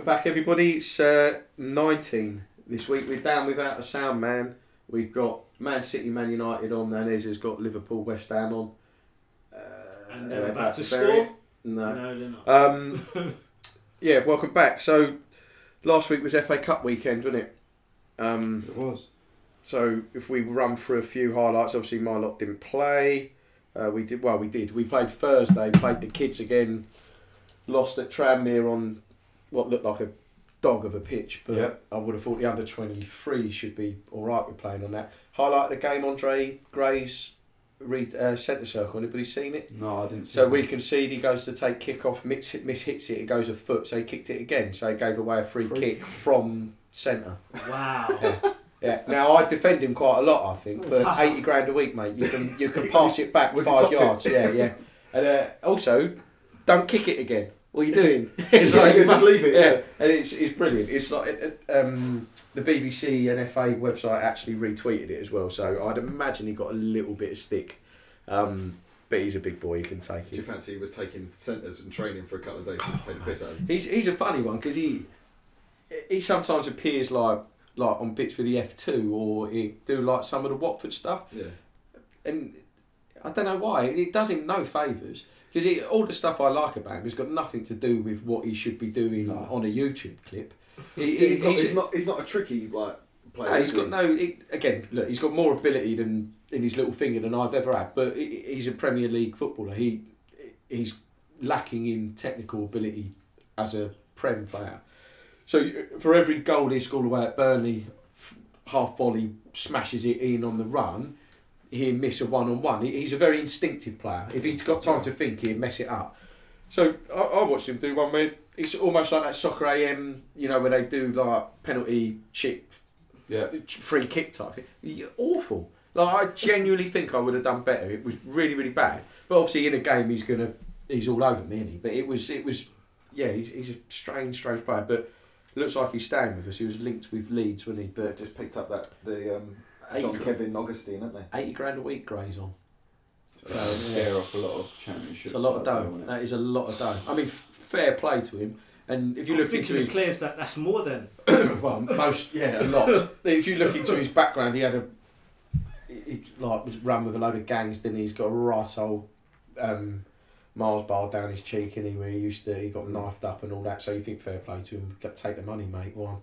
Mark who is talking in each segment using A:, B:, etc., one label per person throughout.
A: welcome back, everybody. It's uh, 19 this week. We're down without a sound man. We've got Man City, Man United on, and Ez has got Liverpool, West Ham on. Uh,
B: And they're
A: they're
B: about to
A: bury
B: score?
A: No.
B: No, they're not.
A: Um, yeah, welcome back. So, last week was FA Cup weekend, wasn't it? Um,
C: It was.
A: so, if we run through a few highlights, obviously my lot didn't play. Uh, we did well. We did. We played Thursday. Played the kids again. Lost at Tranmere on what looked like a dog of a pitch, but
C: Yep.
A: I would have thought the under twenty three should be all right with playing on that. Highlight of the game, Andre Gray's read uh, centre circle. Anybody seen it?
C: No, I didn't see
A: So
C: it.
A: we concede. He goes to take kick off, miss, miss hits it. It goes a foot. So he kicked it again. So he gave away a free,
C: Free.
A: kick from centre.
B: Wow.
A: Yeah. Now I defend him quite a lot, I think, but
B: Wow.
A: eighty grand a week, mate. You can you can pass it back five
D: top tip?
A: yards. Yeah, yeah. And uh, also, don't kick it again. What are you doing? it's
D: Yeah,
A: like
D: yeah, just leave it, yeah.
A: and it's it's brilliant. It's like it, it, um, the BBC and FA website actually retweeted it as well. So I'd imagine he got a little bit of stick, um, but he's a big boy. He can take it.
D: Do you fancy he was taking centres and training for a couple of days just to take the piss out?
A: He's he's a funny one because he he sometimes appears like like on bits for the F two or he do like some of the Watford stuff.
D: Yeah.
A: and I don't know why it does him no favours because all the stuff I like about him has got nothing to do with what he should be doing
C: No.
A: on a YouTube clip. He,
D: He's,
A: he's,
D: not,
A: he's-
D: he's, not, he's not a tricky like player.
A: no, he's got
D: he?
A: no. He, again, look, he's got more ability than in his little finger than I've ever had. But he, he's a Premier League footballer. He he's lacking in technical ability as a Prem player. So for every goal he scored away at Burnley, half volley smashes it in on the run. He'd miss a one on one. He's a very instinctive player. If he's got time to think, he'd mess it up. So I, I watched him do one where it's almost like that soccer AM, you know, where they do like penalty chip
C: Yeah.
A: free kick type thing. Awful. Like I genuinely think I would have done better. It was really, really bad. But obviously in a game he's gonna he's all over me, isn't he? But it was it was yeah, he's, he's a strange, strange player. But looks like he's staying with us. He was linked with Leeds, wasn't he?
D: But just picked up that the um,
A: eighty,
D: John
A: gr-
D: Kevin Augustine, haven't they?
A: eighty grand a week Gray's on.
C: So that'll scare off a lot of championships.
A: It's a lot of dough.
C: won't?
A: That is a lot of dough. I mean, fair play to him. And if you
B: I'm
A: look into
B: thinking
A: his
B: clears that that's more than.
A: well, most yeah, a lot. if you look into his background, he had a he, he, like was run with a load of gangs. Then he? he's got a right old um, Mars bar down his cheek, and he where he used to he got knifed up and all that. So you think fair play to him? Take the money, mate. Why?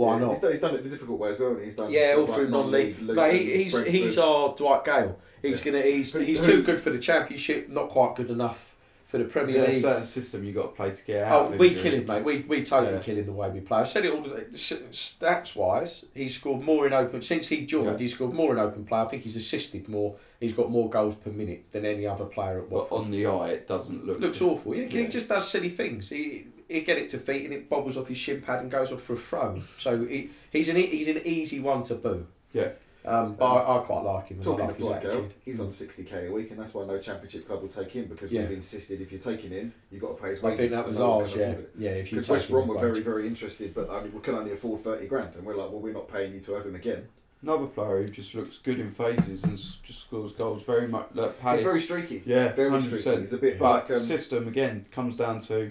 A: Why
D: Yeah,
A: not?
D: He's done, he's done it the difficult way as well. He's done
A: Yeah, all
D: like
A: through non-league.
D: Luton,
A: Mate, he, he's
D: Brentford.
A: he's our Dwight Gayle. He's
D: Yeah.
A: gonna he's
D: Who-
A: he's
D: who-
A: too good for the championship. Not quite good enough for the
C: Is
A: Premier
C: there a
A: League.
C: certain system you got to play to get out?
A: Oh, we
C: injury?
A: kill him, mate. We, we totally
C: Yeah.
A: kill him the way we play. I said it all. Stats wise, he's scored more in open since he joined.
C: Yeah.
A: He's scored more in open play. I think he's assisted more. He's got more goals per minute than any other player at Watford.
C: But on the eye, it doesn't look.
A: Looks awful. Yeah, 'cause he just does silly things. He he get it to feet and it bobbles off his shin pad and goes off for a throw. So he, he's an e- he's an easy one to boo.
C: Yeah.
A: Um, but I, I quite like him. and I like his
D: Dwight
A: Gayle,
D: he's on 60k a week, and that's why no championship club will take him because
A: Yeah.
D: we've insisted if you're taking him, you've got to pay his
A: I
D: wages.
A: think that was
D: no
A: ours. Yeah, yeah. If you
D: Because
A: take
D: West
A: him
D: Brom
A: on
D: were
A: wage.
D: very, very interested, but only, we can only afford 30 grand. And we're like, well, we're not paying you to have him again.
C: Another player who just looks good in phases and just scores goals very much. Like Palace.
D: He's very streaky.
C: yeah,
D: very
C: hundred
D: streaky.
C: percent.
D: He's a bit
C: But
D: like. Um,
C: system again comes down to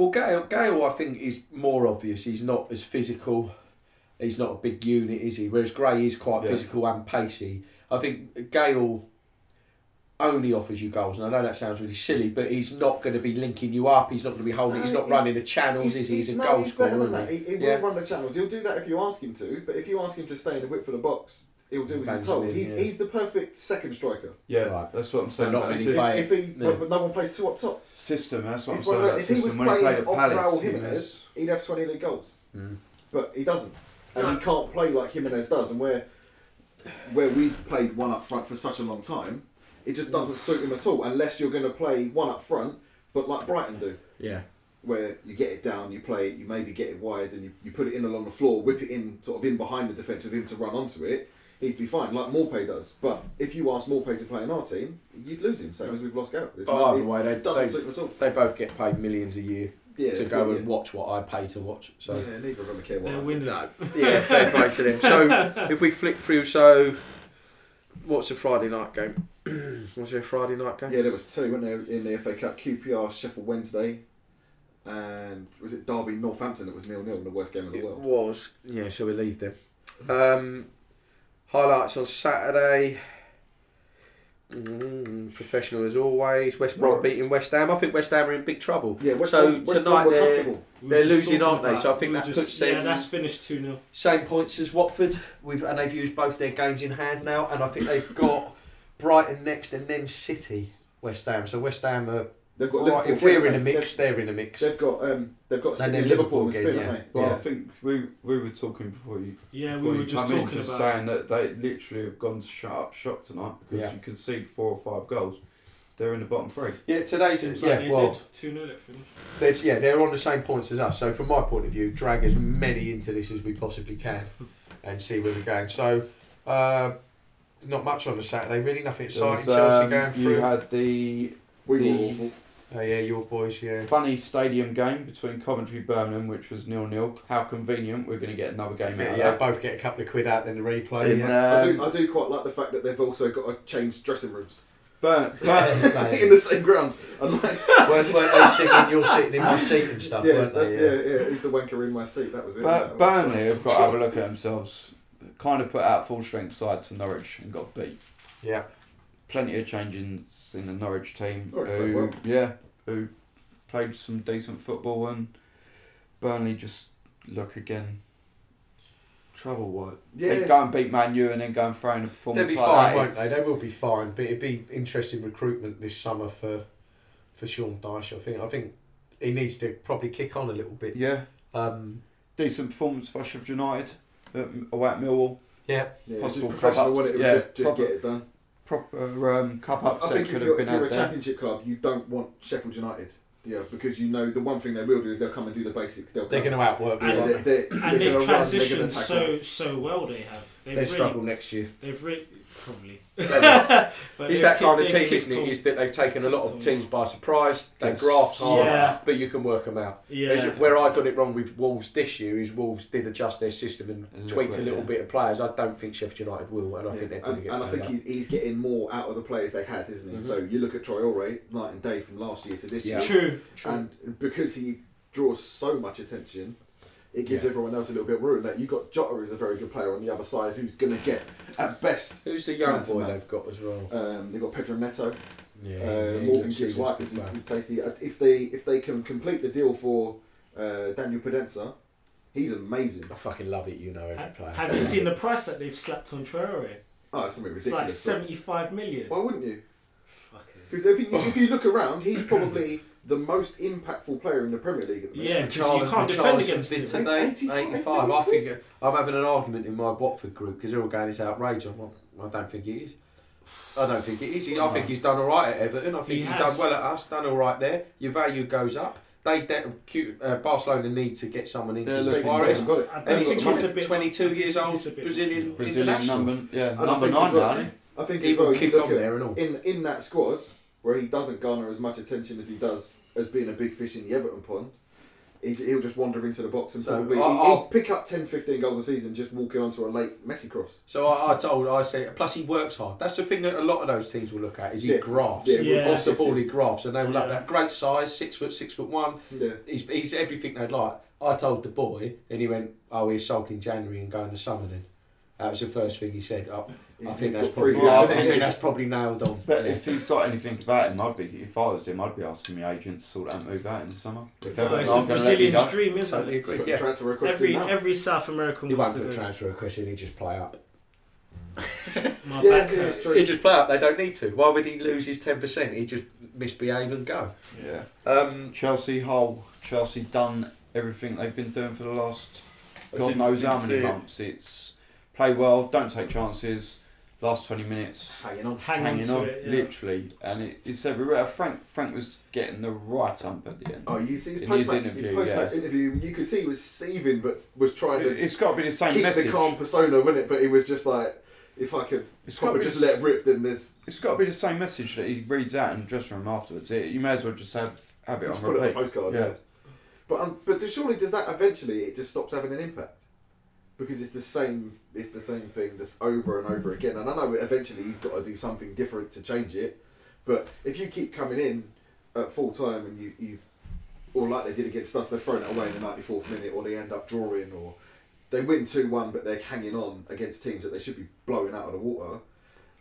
A: Well, Gayle, Gayle, I think is more obvious. He's not as physical. He's not a big unit, is he? Whereas Gray is quite
C: Yeah.
A: physical and pacey. I think Gayle only offers you goals, and I know that sounds really silly, but he's not going to be linking you up. He's not going to be holding. he's not
D: he's-
A: running the channels. is he? He's, a
D: no,
A: goal
D: he's
A: scorer.
D: better than
A: isn't
D: that.
A: he?
D: He, he
A: Yeah.
D: will run the channels. He'll do that if you ask him to, but if you ask him to stay in the width of the box, he'll do as he's told.
A: him in,
D: he's,
A: yeah.
D: he's the perfect second striker.
C: yeah.
A: Right.
C: That's what I'm saying.
A: not
C: about
A: many
C: the
D: If,
A: play-
D: if he,
A: yeah.
D: but no one plays two up top.
C: system. That's what
D: It's
C: I'm
D: one
C: saying.
D: of
C: About
D: the- if he was
C: system. When he
D: playing
C: played at
D: off
C: Palace,
D: Raul
C: he
D: Jimenez,
C: was-
D: he'd have 20 league goals.
A: Mm.
D: But he doesn't. And
B: No.
D: he can't play like Jimenez does. And where where we've played one up front for such a long time, it just doesn't suit him at all unless you're going to play one up front, but like Brighton do.
A: Yeah.
D: Where you get it down, you play it, you maybe get it wide, and you, you put it in along the floor, whip it in sort of in behind the defence with him to run onto it. He'd be fine, like Maupay does. But if you ask Maupay to play in our team, you'd lose him, same as we've lost Gareth. It's
A: But
D: not-
A: either way, they,
D: doesn't
A: they,
D: suit him at all.
A: They both get paid millions a year
D: Yeah,
A: to go
D: like,
A: and watch what I pay to watch. So.
D: yeah, neither of them care what.
B: They're
D: I think.
B: winning.
A: No, yeah, fair play to them. So if we flick through, so what's the Friday night game? was there a Friday night game?
D: Yeah, there was two, weren't there, in the FA Cup. QPR, Sheffield Wednesday. and was it Derby Northampton that was nil nil in the worst game of the world.
A: It
D: world?
A: was. Yeah, so we leave them. Um, highlights on Saturday. Mm, professional as always. West Brom
D: Right.
A: beating West Ham. I think West Ham are in big trouble.
D: Yeah, West
A: So
D: West
A: tonight
D: Brom
A: they're-
B: We
A: They're losing, aren't they? So I think
B: we were
A: that
B: just-
A: puts
B: Yeah,
A: them-
B: that's finished 2 0.
A: Same points as Watford. We've and they've used both their games in hand now, and I think they've got Brighton next and then City. West Ham. So West Ham are
D: They've got
A: right.
D: Liverpool
A: If we're
D: again,
A: in a
D: haven't
A: mix, they're in a mix.
D: They've, they've got um, they've got
A: And
D: City
A: then
D: and Liverpool in
A: Liverpool
D: the spin,
A: again,
D: haven't?
C: Well,
A: Yeah.
C: I think we we were talking before you.
B: Yeah, we were just
C: come in,
B: talking
C: just
B: about.
C: saying that they literally have gone to shut up shop tonight because
A: Yeah.
C: you concede four or five goals. They're in the bottom three.
A: Yeah, today's
B: Seems
A: yeah.
B: like they
A: well,
B: 2 0 at finish.
A: Yeah, they're on the same points as us. So from my point of view, drag as many into this as we possibly can, and see where we're going. So, uh, not much on the Saturday, really. Nothing exciting.
C: was,
A: Chelsea
C: um,
A: going
C: You had the,
D: We
C: the
D: were awful.
A: Oh yeah, your boys. Yeah.
C: funny stadium game between Coventry Birmingham, which was nil nil. How convenient! We're going to get another game out
A: Yeah,
C: of
A: yeah,
C: that.
A: both get a couple of quid out in the replay.
C: And,
A: yeah.
D: I
C: um,
D: do I do quite like the fact that they've also got to change dressing rooms
C: Burn, Burn,
D: in the same ground. And like,
A: weren't, weren't they sitting? You're sitting in my seat and stuff,
D: yeah,
A: weren't
D: that's
A: they?
D: yeah. yeah, Who's the wanker in my seat? That was it.
C: Bur-
D: That was-
C: Burnley have got to have a look at themselves. Kind of put out full strength side to Norwich and got beat.
A: Yeah.
C: Plenty of changes in the Norwich team.
D: Norwich
C: who,
D: well.
C: yeah, who played some decent football and Burnley just look again. Trouble what? They
D: Yeah,
C: go and beat Man U and then go and throw in a performance.
A: They'll be
C: like
A: fine,
C: that.
A: won't they? They will be fine. But it'd be interesting recruitment this summer for for Sean Dyche. I think. I think he needs to probably kick on a little bit.
C: Yeah,
A: Um,
C: decent performance by Sheffield United at, away at Millwall.
A: yeah.
D: yeah
C: possible
D: just professional, it? It was
C: ups,
D: just, just
C: yeah,
D: get it done.
C: Proper um, cup
D: I, I
C: upset
D: think if
C: could
D: you're,
C: have
D: if you're a
C: had there.
D: championship club, you don't want Sheffield United. Yeah, because you know the one thing they will do is they'll come and do the basics. They'll
A: They're
D: come-
A: going to outwork.
B: And
A: you, aren't
D: they're,
A: they?
D: they're,
B: And
D: they're
B: they've
D: gonna run, they're gonna
B: transitioned
D: tackle.
B: so so well. They have. They've
A: They
B: really,
A: struggle next year.
B: They've really probably. But
A: It's that kind of team, isn't
B: kicked
A: it? that they've taken a lot of teams by surprise. They
C: Yes.
A: graft hard,
B: Yeah.
A: but you can work them out.
B: Yeah.
A: There's- Where I got it wrong with Wolves this year is Wolves did adjust their system and
C: A little
A: tweaked a little
C: yeah.
A: bit of players. I don't think Sheffield United will, and I
D: Yeah,
A: think they're going to
D: and,
A: get
D: and I think he's, he's getting more out of the players they had, isn't he?
A: Mhm.
D: So you look at Traore, night and day from last year to this
A: Yeah.
D: year,
B: True. True.
D: and because he draws so much attention, it gives
A: Yeah.
D: everyone else a little bit of room. That you got Jota is a very good player on the other side who's going to get at best.
A: Who's the young boy they've got as well?
D: Um, they've got Pedro Neto,
A: Yeah,
D: uh,
A: he
D: Morgan
A: looks- he
D: Gibbs
A: looks
D: White,
A: good
D: who's,
A: player.
D: who's tasty. Uh, If they if they can complete the deal for uh, Daniel Podence, he's amazing.
A: I fucking love it, you know, every player.
B: Have you seen the price that they've slapped on Traore?
D: Oh, it's something
B: It's like
D: ridiculous.
B: seventy-five million.
D: Why wouldn't you?
B: Fucking-
D: Because if you, if you look around, he's probably the most impactful player in the Premier League at the minute.
B: Yeah, because you can't defend against him.
A: today.
D: 85
A: 85. I think uh, I'm having an argument in my Watford group because they're all going, it's outrageous. Well, I don't think it is. I don't think it is. He- I think he's done all right at Everton. I think
B: He
A: he's
B: has.
A: done well at us, done all right there. Your value goes up. They, they Q- uh, Barcelona need to get someone in
C: They're
A: because
C: looking
A: Suarez.
D: Hasn't got it.
A: And he's
B: think
A: 20,
B: bit
A: 22 years old,
B: he's
A: Brazilian.
C: Brazilian
A: international.
C: number, yeah,
D: And I
C: number nine
D: well-
C: now,
D: I think
A: He
D: as well,
A: kick on there and all.
D: in in that squad where he doesn't garner as much attention as he does as being a big fish in the Everton pond. He, he'll just wander into the box and
A: So,
D: probably
A: I-
D: he,
A: I'll-
D: he'll pick up 10, 15 goals a season just walking onto a late Messi cross.
A: So I, I told, I said, plus he works hard. That's the thing that a lot of those teams will look at is he
D: Yeah.
A: grafts.
D: Yeah,
B: Yeah.
A: Off the ball, he grafts, and they will
B: Yeah.
A: like that great size, six foot, six foot one.
D: Yeah,
A: He's, he's everything they'd like. I told the boy, and he went, "Oh, he's sulking January and going to summer." Then that was the first thing he said. I,
D: He's-
A: I think that's probably, I think that's probably nailed on.
C: But
A: Yeah.
C: if he's got anything about him, I'd be if I was him, I'd be asking my agent to sort that move out in the summer. If
B: Well,
C: Everton
B: it's a
C: aren't gonna let me
B: Brazilian's dream, isn't
A: totally
B: it?
A: agree. Yeah,
D: transfer request
B: Every every South American
A: he
B: wants
A: won't
B: to
A: put a transfer request in. He just play up.
B: My
D: Yeah,
B: back
D: yeah,
B: hurts.
A: He just play up. They don't need to. Why would he lose his ten percent? He just misbehave and go.
C: Yeah.
A: Um,
C: Chelsea Hull. Chelsea done everything they've been doing for the last God knows how many months. It's play well, don't take chances. Last twenty minutes,
D: Hanging on.
B: Hang on
C: hanging
B: to
C: on,
B: it. Yeah.
C: literally, and it, it's everywhere. Frank Frank was getting the right ump at the end.
D: Oh, you see his
C: In
D: post
C: his
D: match
C: interview,
D: his post match
C: yeah.
D: interview. You could see he was seething, but was trying to
C: It, has got to be the same
D: keep
C: message.
D: the calm persona, wasn't it? But he was just like, if I could
C: It's got to
D: probably
C: be
D: just let rip, then there's
C: It's got to be the same message that he reads out in the dressing room afterwards. It, you may as well just have have it
D: just
C: on
D: put it on a postcard.
C: Yeah.
D: Yeah. But um, but surely does that eventually it just stops having an impact because it's the same it's the same thing that's over and over again. And I know eventually he's got to do something different to change it. But if you keep coming in at full time and you you've or like they did against us, they're throwing it away in the 94th minute, or they end up drawing, or they win 2 1, but they're hanging on against teams that they should be blowing out of the water.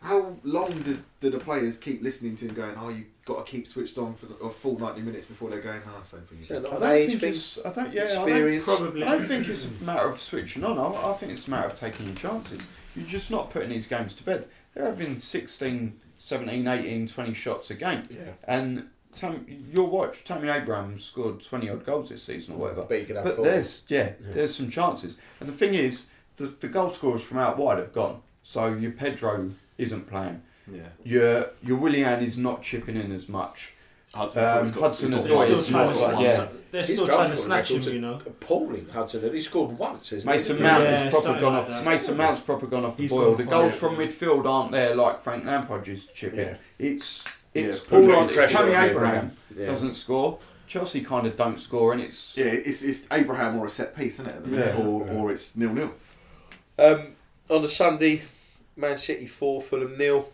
D: How long does do the players keep listening to him going, oh, you've got to keep switched on for the, a full 90 minutes before they're going, ah, same thing again.
A: not
C: I don't think it's. I don't. Yeah, I don't,
B: Probably.
C: I don't think it's a matter of switching on. I, I think it's a matter of taking your chances. You're just not putting these games to bed. They're having 16, 17, 18, 20 shots a game.
A: Yeah.
C: And Tam, your watch, Tammy Abraham scored 20 odd goals this season or whatever.
A: But you could have
C: But
A: four.
C: there's yeah,
A: Yeah.
C: there's some chances. And the thing is, the, the goal scorers from out wide have gone. So your Pedro isn't playing.
D: Yeah.
C: Your your Willian is not chipping in as much.
D: Hudson,
C: Um,
D: he's got-
C: Hudson
D: he's got
B: They're still trying
C: not
B: to,
C: like- yeah.
B: they're still trying to snatch him, you know.
A: Appalling, Hudson. Have he scored once? Isn't
C: Mason
A: he?
C: Mount
B: Yeah,
C: has proper gone
B: like
C: off.
B: that.
C: Mason Mount's proper gone off the
B: He's
C: boil. The goals
B: a-
C: from midfield aren't there like Frank Lampard's chipping.
A: Yeah.
C: It's it's
D: put
C: all on. It's
A: pressure
C: Tammy. Abraham
A: Yeah.
C: doesn't score. Chelsea kind of don't score, and it's
D: Yeah, it's, it's Abraham or a set piece, isn't it? At the minute,
C: Yeah.
D: or, or it's nil nil.
A: Um, on the Sunday, Man City 4, Fulham nil.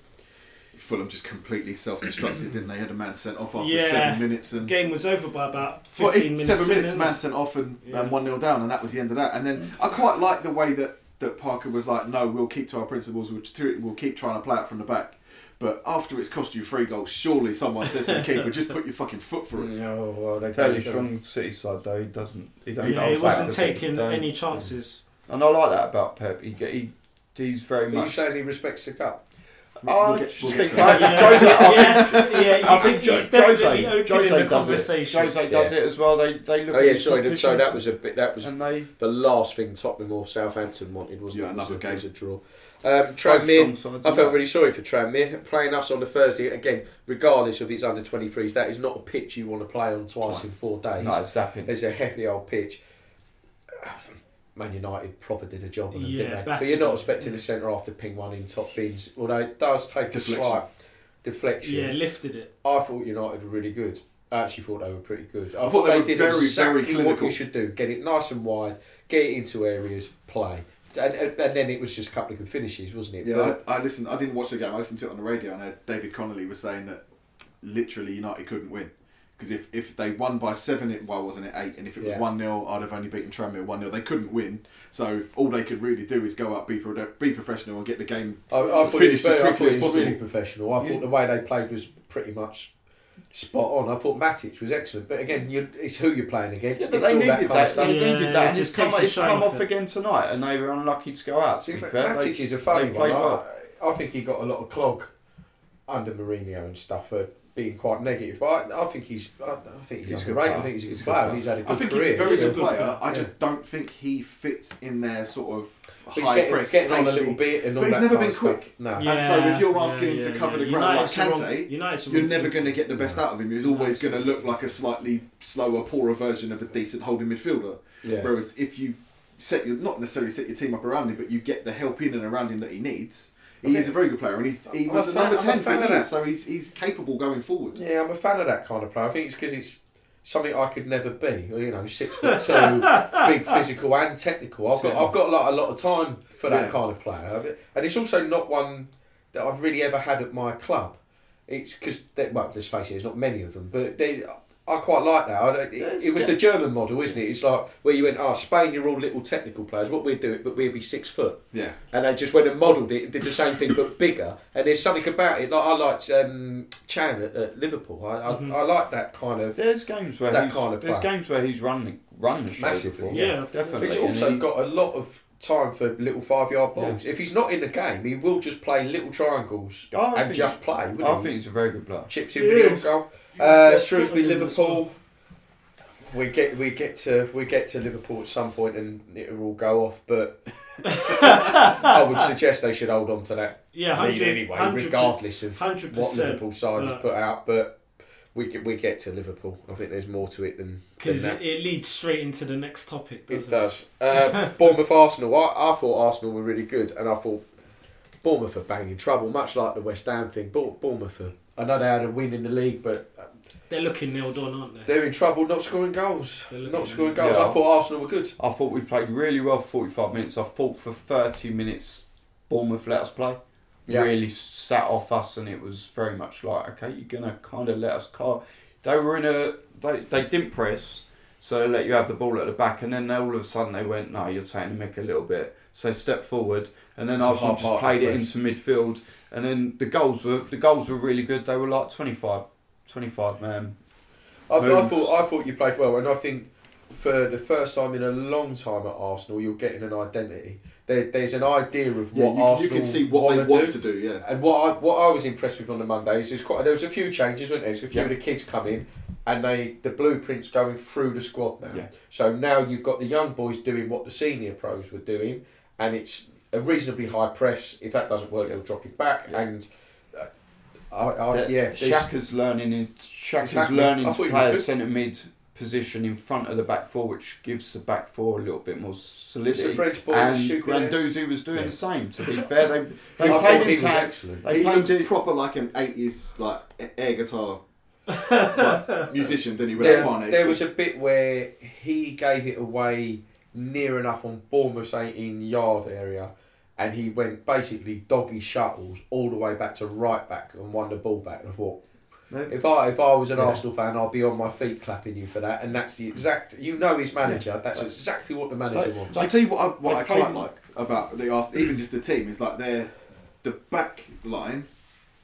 D: Fulham just completely self-destructed, didn't they? Had a man sent off after
B: Yeah.
D: seven minutes, and
B: Game was over by about
D: Well, it-
B: minutes.
D: seven minutes,
B: innit?
D: man sent off and,
B: Yeah.
D: and one 0 down, and that was the end of that. And then mm. I quite like the way that, that Parker was like, "No, we'll keep to our principles. We'll, we'll keep trying to play it from the back." But after it's cost you three goals, surely someone says to the keeper, "Just put your fucking foot through it."
A: No, well, they
C: fairly
A: don't-
C: strong City side though. He doesn't. He don't.
B: Yeah, he wasn't
C: to
B: taking any chances.
C: And I like that about Pep. He get- he he's very
A: Are you saying he respects the cup?
C: I
D: We'll get- we'll
C: think
D: to.
C: Jose,
B: yes, yeah,
C: I think Jo- Jose, Jose does it. Jose does
A: Yeah.
C: it as well. They they look.
A: Oh yeah, sorry. th- So that was a bit. That was
C: and they
A: the last thing Tottenham or Southampton wanted, wasn't
D: Yeah,
A: it? Was
D: another
A: a,
D: game.
A: was a draw. Um, Tranmere. I felt
C: that.
A: really sorry for Tranmere playing us on the Thursday again. Regardless of its under 23s, that is not a pitch you want to play on twice,
C: Twice.
A: in four days.
C: No, it's.
A: It's a heavy old pitch. Man United proper did a job on them,
B: Yeah,
A: didn't they? But you're not expecting the centre half to ping one in top bins, although it does take
D: Deflection.
A: a slight deflection.
B: Yeah, lifted it.
A: I thought United were really good. I actually thought they were pretty good. I,
D: I thought they were
A: did
D: very, very
A: exactly what you should do: get it nice and wide, get it into areas, play, and, and, and then it was just a couple of good finishes, wasn't it?
D: Yeah,
A: But-
D: I, I listened. I didn't watch the game. I listened to it on the radio, and David Connolly was saying that literally United couldn't win because if, if they won by seven, it why wasn't it eight? And if it was
A: Yeah.
D: one 0 I'd have only beaten Tranmere one 0 They couldn't win, so all they could really do is go up, be pro- be professional, and get the game.
A: I, I thought it
D: Finished
A: was, very,
D: as
A: I thought it was really professional. I
C: Yeah.
A: thought the way they played was pretty much spot on. I thought Matic was excellent, but again, you, it's who you're playing against.
C: Yeah, but
A: it's
C: they
A: all
C: needed
A: that kind
C: that.
A: of stuff.
C: They
B: Yeah,
C: needed that,
B: it
C: and
B: just
C: it's come, it's come
B: off
C: off
B: it.
C: again tonight, and they were unlucky to go out. To
A: See,
C: be
A: but
C: fair,
A: Matic
C: they,
A: is a funny
C: they
A: one.
C: played
A: I. I think he got a lot of clog under Mourinho and stuff for being quite negative. But I, I think he's, I, I think he's,
C: He's a good
A: underrated. I think he's a good
C: He's
A: player.
C: player.
A: He's had a good
D: I think
A: career.
D: he's a very
A: so-
D: good player.
B: player,
D: I
A: yeah.
D: just don't think he fits in their sort of
A: But he's
D: high
A: getting,
D: press,
A: getting on a little bit and all
D: But he's never been
A: of stuff.
D: quick.
A: No.
D: And so if you're asking him to cover the ground like
B: United's the wrong-
D: Kante,
B: United's
D: You're
B: wrong
D: never going to get the best out of him. He's always going to look like a slightly slower, poorer version of a decent holding midfielder.
A: Yeah.
D: Whereas if you set your not necessarily set your team up around him, but you get the help in and around him that he needs, he is a very good player, and he's, he
A: I'm
D: was
A: a fan-
D: number
A: I'm
D: ten for
A: fan of
D: years,
A: that.
D: so he's he's capable going forward.
A: Yeah, I'm a fan of that kind of player. I think it's because it's something I could never be. You know, six foot two, big physical and technical. I've got I've got like a lot of time for that
D: Yeah.
A: kind of player, and it's also not one that I've really ever had at my club. It's because well, let's face it, there's not many of them, but they. I quite like that. I don't, it, it was
C: yeah.
A: the German model, isn't it? It's like where you went, oh, Spain, you're all little technical players. What we'd do it, but we'd be six foot
D: Yeah,
A: and they just went and modelled it, did the same thing but bigger. And there's something about it. Like I liked um, Can at, at Liverpool. I, I,
B: Mhm.
A: I like that kind of.
C: There's games where
A: That
C: he's,
A: kind of
C: there's
A: player.
C: games where he's run run the show
A: Massively,
C: before.
B: yeah.
C: definitely.
A: He's also got a lot of time for little five yard balls. If he's not in the game, he will just play little triangles
C: Oh,
A: and just play.
C: I
A: he?
C: think he's a very good player.
A: chips in
B: He
A: with the
B: is.
A: goal.
B: He's
A: Uh, Shrewsbury,
B: foot in him as
A: Liverpool. We get we get to we get to Liverpool at some point and it will all go off. But I would suggest they should hold on to that
B: Yeah,
A: lead
B: 100,
A: anyway, regardless of
B: 100%,
A: what Liverpool side has put out. But we get, we get to Liverpool. I think there's more to it than, than
B: Because it, it leads straight into the next topic,
A: It
B: doesn't
A: does. Uh, Bournemouth Arsenal. I, I thought Arsenal were really good, and I thought Bournemouth are banging trouble, much like the West Ham thing. Bour- Bournemouth are. I know they had a win in the league, but uh,
B: They're looking nailed on, aren't they?
A: they're in trouble not scoring goals. Not scoring goals.
C: Yeah.
A: I thought Arsenal were good.
C: I thought we played really well for 45 minutes. I thought for 30 minutes Bournemouth let us play.
A: Yeah.
C: Really sat off us, and it was very much like, okay, you're going to kind of let us car. they were in a they, they didn't press, so they let you have the ball at the back, and then all of a sudden they went, no, you're taking the mick a little bit. So step forward, and then
A: It's
C: Arsenal just played it into midfield, and then the goals were the goals were really good. They were like 25, 25 man.
A: I, I thought I thought you played well, and I think for the first time in a long time at Arsenal, you're getting an identity. There, there's an idea of
D: Yeah,
A: what
D: you, you
A: Arsenal
D: can see what they
A: wanna do.
D: to do. Yeah.
A: And what I what I was impressed with on the Mondays is quite there was a few changes, weren't there? There's a few
C: Yeah.
A: of the kids come in, and they the blueprints going through the squad now.
C: Yeah.
A: So now you've got the young boys doing what the senior pros were doing, and it's a reasonably high press. If that doesn't work, they'll drop it back.
C: Yeah.
A: And uh, I, I, yeah,
C: Xhaka's learning in Xhaka's
A: Exactly.
C: learning
A: I
C: to
A: thought
C: play a centre mid position in front of the back four, which gives the back four a little bit more
A: it's
C: solidity.
A: a French boy.
C: and
A: stupid.
C: Guendouzi was doing
A: Yeah.
C: the same. To be fair, they they
A: I
C: played
A: he
C: in
A: was
C: tag.
A: excellent.
C: They
D: he
C: played
D: looked
C: it-
D: proper like an eighties like air guitar like, musician, didn't he? With that
A: There,
D: harness?
A: there was a bit where he gave it away near enough on Bournemouth's 18 yard area, and he went basically doggy shuttles all the way back to right back and won the ball back. And I thought, if I if I was an
C: Yeah.
A: Arsenal fan, I'd be on my feet clapping you for that. And that's the exact. You know his manager. That's exactly what the manager
C: Like-
A: wants.
D: I tell you what, I, what I quite
C: played-
D: liked about the Arsenal, even just the team, is like their the back line